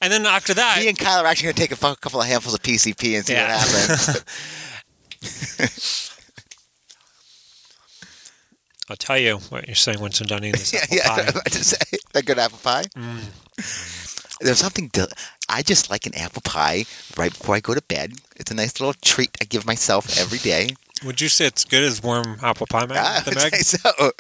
And then after that, Me and Kyle are actually going to take a couple of handfuls of PCP and see Yeah. what happens. I'll tell you what you're saying once I'm done eating this apple yeah. pie. To say a good apple pie. There's something. Del- I just like an apple pie right before I go to bed. It's a nice little treat I give myself every day. Would you say it's good as warm apple pie, Meg? Ah, the I'd say so.